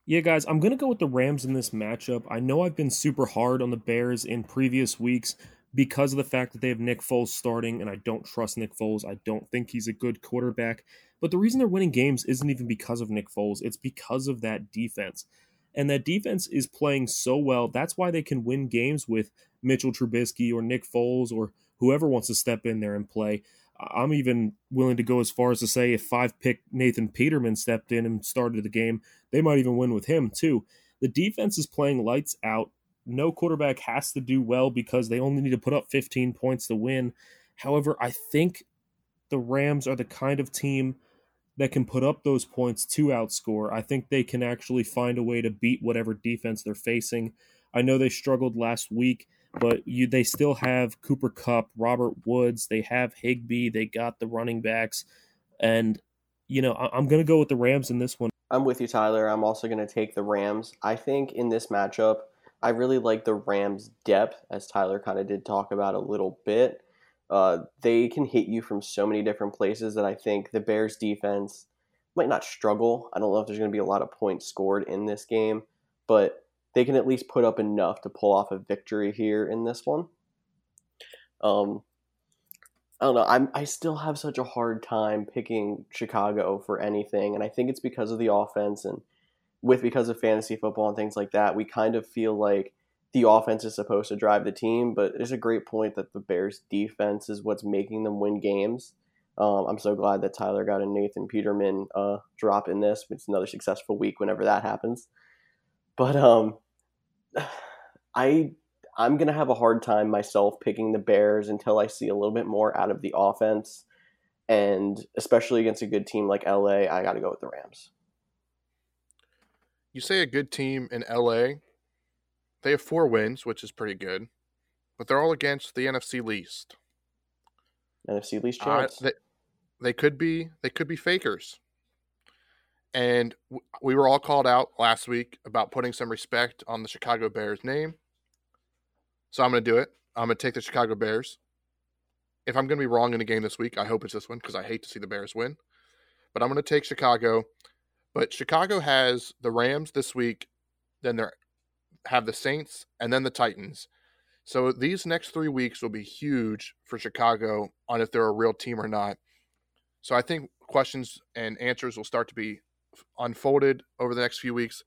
Speaker 2: Yeah, guys, I'm going to go with the Rams in this matchup. I know I've been super hard on the Bears in previous weeks because of the fact that they have Nick Foles starting, and I don't trust Nick Foles. I don't think he's a good quarterback. But the reason they're winning games isn't even because of Nick Foles, it's because of that defense. And that defense is playing so well. That's why they can win games with Mitchell Trubisky or Nick Foles or whoever wants to step in there and play. I'm even willing to go as far as to say if five pick Nathan Peterman stepped in and started the game, they might even win with him too. The defense is playing lights out. No quarterback has to do well because they only need to put up 15 points to win. However, I think the Rams are the kind of team that can put up those points to outscore. I think they can actually find a way to beat whatever defense they're facing. I know they struggled last week but you they still have Cooper Kupp, Robert Woods, they have Higbee, they got the running backs, and you know I, am going to go with the Rams in this one.
Speaker 1: I'm with you, Tyler. I'm also going to take the Rams. I think in this matchup, I really like the Rams' depth, as Tyler kind of did talk about a little bit. Uh, they can hit you from so many different places that I think the Bears' defense might not struggle. I don't know if there's going to be a lot of points scored in this game, but they can at least put up enough to pull off a victory here in this one. Um, I don't know. I'm I still have such a hard time picking Chicago for anything, and I think it's because of the offense and with because of fantasy football and things like that. We kind of feel like the offense is supposed to drive the team, but it's a great point that the Bears' defense is what's making them win games. Um, I'm so glad that Tyler got a Nathan Peterman uh, drop in this. It's another successful week whenever that happens. But um, I I'm gonna have a hard time myself picking the Bears until I see a little bit more out of the offense, and especially against a good team like LA, I got to go with the Rams.
Speaker 3: You say a good team in LA, they have four wins, which is pretty good, but they're all against the NFC least.
Speaker 1: NFC least chance.
Speaker 3: Uh, they, they could be they could be fakers and we were all called out last week about putting some respect on the Chicago Bears name. So I'm going to do it. I'm going to take the Chicago Bears. If I'm going to be wrong in a game this week, I hope it's this one because I hate to see the Bears win. But I'm going to take Chicago. But Chicago has the Rams this week, then they have the Saints and then the Titans. So these next three weeks will be huge for Chicago on if they're a real team or not. So I think questions and answers will start to be unfolded over the next few weeks.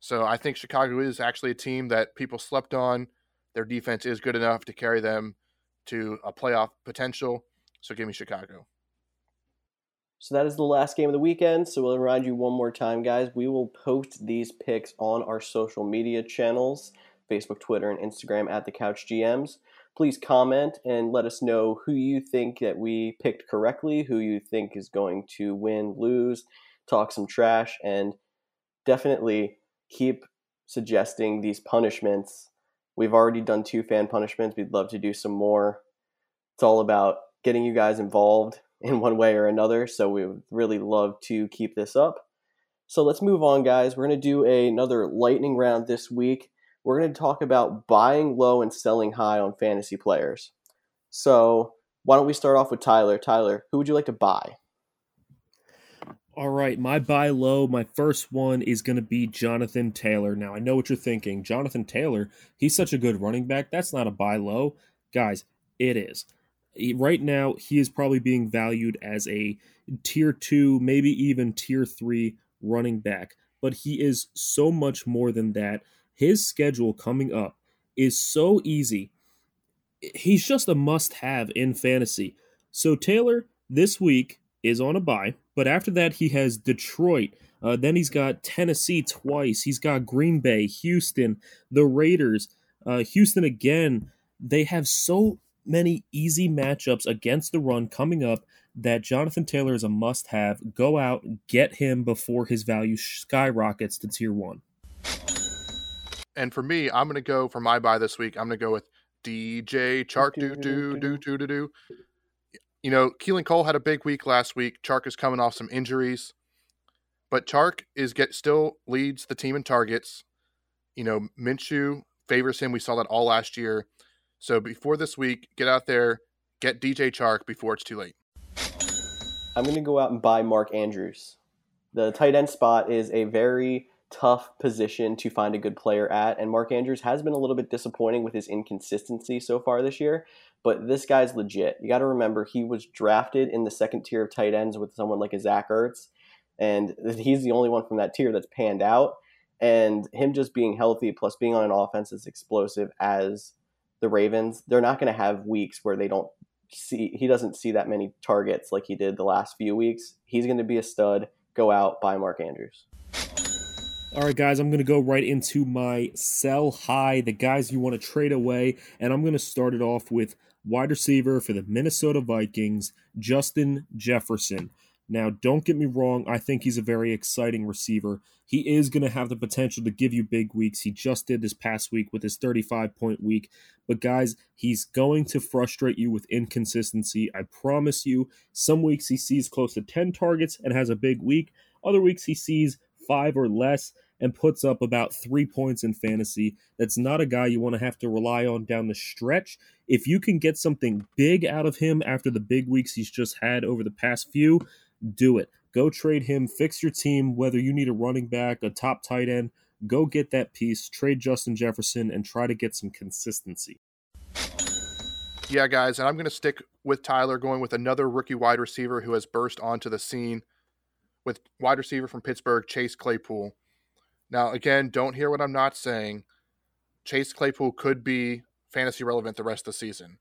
Speaker 3: So I think Chicago is actually a team that people slept on. Their defense is good enough to carry them to a playoff potential. So give me Chicago.
Speaker 1: So that is the last game of the weekend. So we'll remind you one more time, guys. We will post these picks on our social media channels Facebook, Twitter, and Instagram at the Couch GMs. Please comment and let us know who you think that we picked correctly, who you think is going to win, lose, talk some trash, and definitely keep suggesting these punishments. We've already done two fan punishments. We'd love to do some more. It's all about getting you guys involved in one way or another. So we would really love to keep this up. So let's move on, guys. We're going to do another lightning round this week. We're going to talk about buying low and selling high on fantasy players. So why don't we start off with Tyler? Tyler, who would you like to buy?
Speaker 2: All right, my buy low, my first one is going to be Jonathan Taylor. Now, I know what you're thinking. Jonathan Taylor, he's such a good running back. That's not a buy low. Guys, it is. Right now, he is probably being valued as a tier two, maybe even tier three running back, but he is so much more than that. His schedule coming up is so easy. He's just a must have in fantasy. So, Taylor, this week is on a bye, but after that, he has Detroit. Uh, then he's got Tennessee twice. He's got Green Bay, Houston, the Raiders, uh, Houston again. They have so many easy matchups against the run coming up that Jonathan Taylor is a must have. Go out, get him before his value skyrockets to tier one.
Speaker 3: And for me, I'm going to go for my buy this week. I'm going to go with DJ Chark. Do, do, do, do, do, do. You know, Keelan Cole had a big week last week. Chark is coming off some injuries, but Chark is get still leads the team in targets. You know, Minshew favors him. We saw that all last year. So before this week, get out there, get DJ Chark before it's too late.
Speaker 1: I'm going to go out and buy Mark Andrews. The tight end spot is a very tough position to find a good player at, and Mark Andrews has been a little bit disappointing with his inconsistency so far this year. But this guy's legit. You got to remember he was drafted in the second tier of tight ends with someone like a Zach Ertz, and he's the only one from that tier that's panned out. And him just being healthy, plus being on an offense as explosive as the Ravens, they're not going to have weeks where they don't see he doesn't see that many targets like he did the last few weeks. He's going to be a stud. Go out, buy Mark Andrews.
Speaker 2: All right, guys, I'm going to go right into my sell high, the guys you want to trade away, and I'm going to start it off with wide receiver for the Minnesota Vikings, Justin Jefferson. Now, don't get me wrong, I think he's a very exciting receiver. He is going to have the potential to give you big weeks. He just did this past week with his 35 point week. But, guys, he's going to frustrate you with inconsistency. I promise you. Some weeks he sees close to 10 targets and has a big week, other weeks he sees five or less and puts up about three points in fantasy. That's not a guy you want to have to rely on down the stretch. If you can get something big out of him after the big weeks he's just had over the past few, do it. Go trade him, fix your team, whether you need a running back, a top tight end, go get that piece, trade Justin Jefferson, and try to get some consistency.
Speaker 3: Yeah, guys, and I'm going to stick with Tyler, going with another rookie wide receiver who has burst onto the scene with wide receiver from Pittsburgh, Chase Claypool. Now, again, don't hear what I'm not saying. Chase Claypool could be fantasy relevant the rest of the season,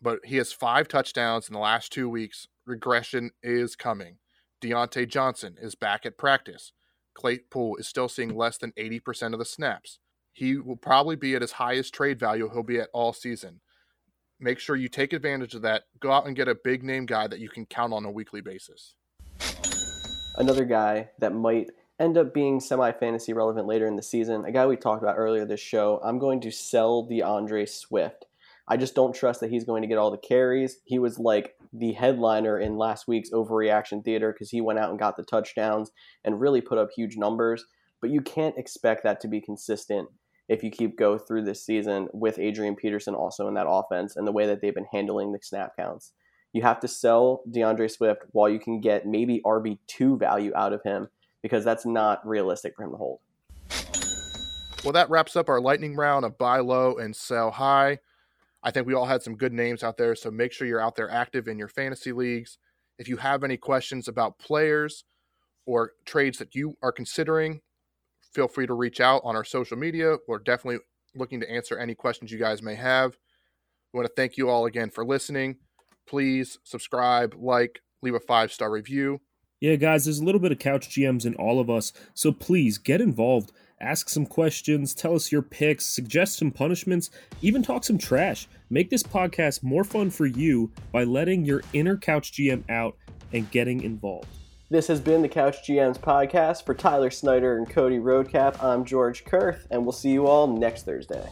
Speaker 3: but he has five touchdowns in the last two weeks. Regression is coming. Diontae Johnson is back at practice. Claypool is still seeing less than 80% of the snaps. He will probably be at his highest trade value he'll be at all season. Make sure you take advantage of that. Go out and get a big name guy that you can count on a weekly basis.
Speaker 1: Another guy that might end up being semi fantasy relevant later in the season, a guy we talked about earlier this show, I'm going to sell D'Andre Swift. I just don't trust that he's going to get all the carries. He was like the headliner in last week's overreaction theater because he went out and got the touchdowns and really put up huge numbers. But you can't expect that to be consistent if you keep go through this season with Adrian Peterson also in that offense and the way that they've been handling the snap counts. You have to sell D'Andre Swift while you can get maybe RB2 value out of him because that's not realistic for him to hold.
Speaker 3: Well, that wraps up our lightning round of buy low and sell high. I think we all had some good names out there, so make sure you're out there active in your fantasy leagues. If you have any questions about players or trades that you are considering, feel free to reach out on our social media. We're definitely looking to answer any questions you guys may have. We want to thank you all again for listening. Please subscribe, like, leave a five star review.
Speaker 2: Yeah, guys, there's a little bit of couch GMs in all of us, so please get involved. Ask some questions, tell us your picks, suggest some punishments, even talk some trash. Make this podcast more fun for you by letting your inner couch GM out and getting involved.
Speaker 1: This has been the Couch GMs podcast for Tyler Snyder and Cody Roadcap. I'm George Kerth, and we'll see you all next Thursday.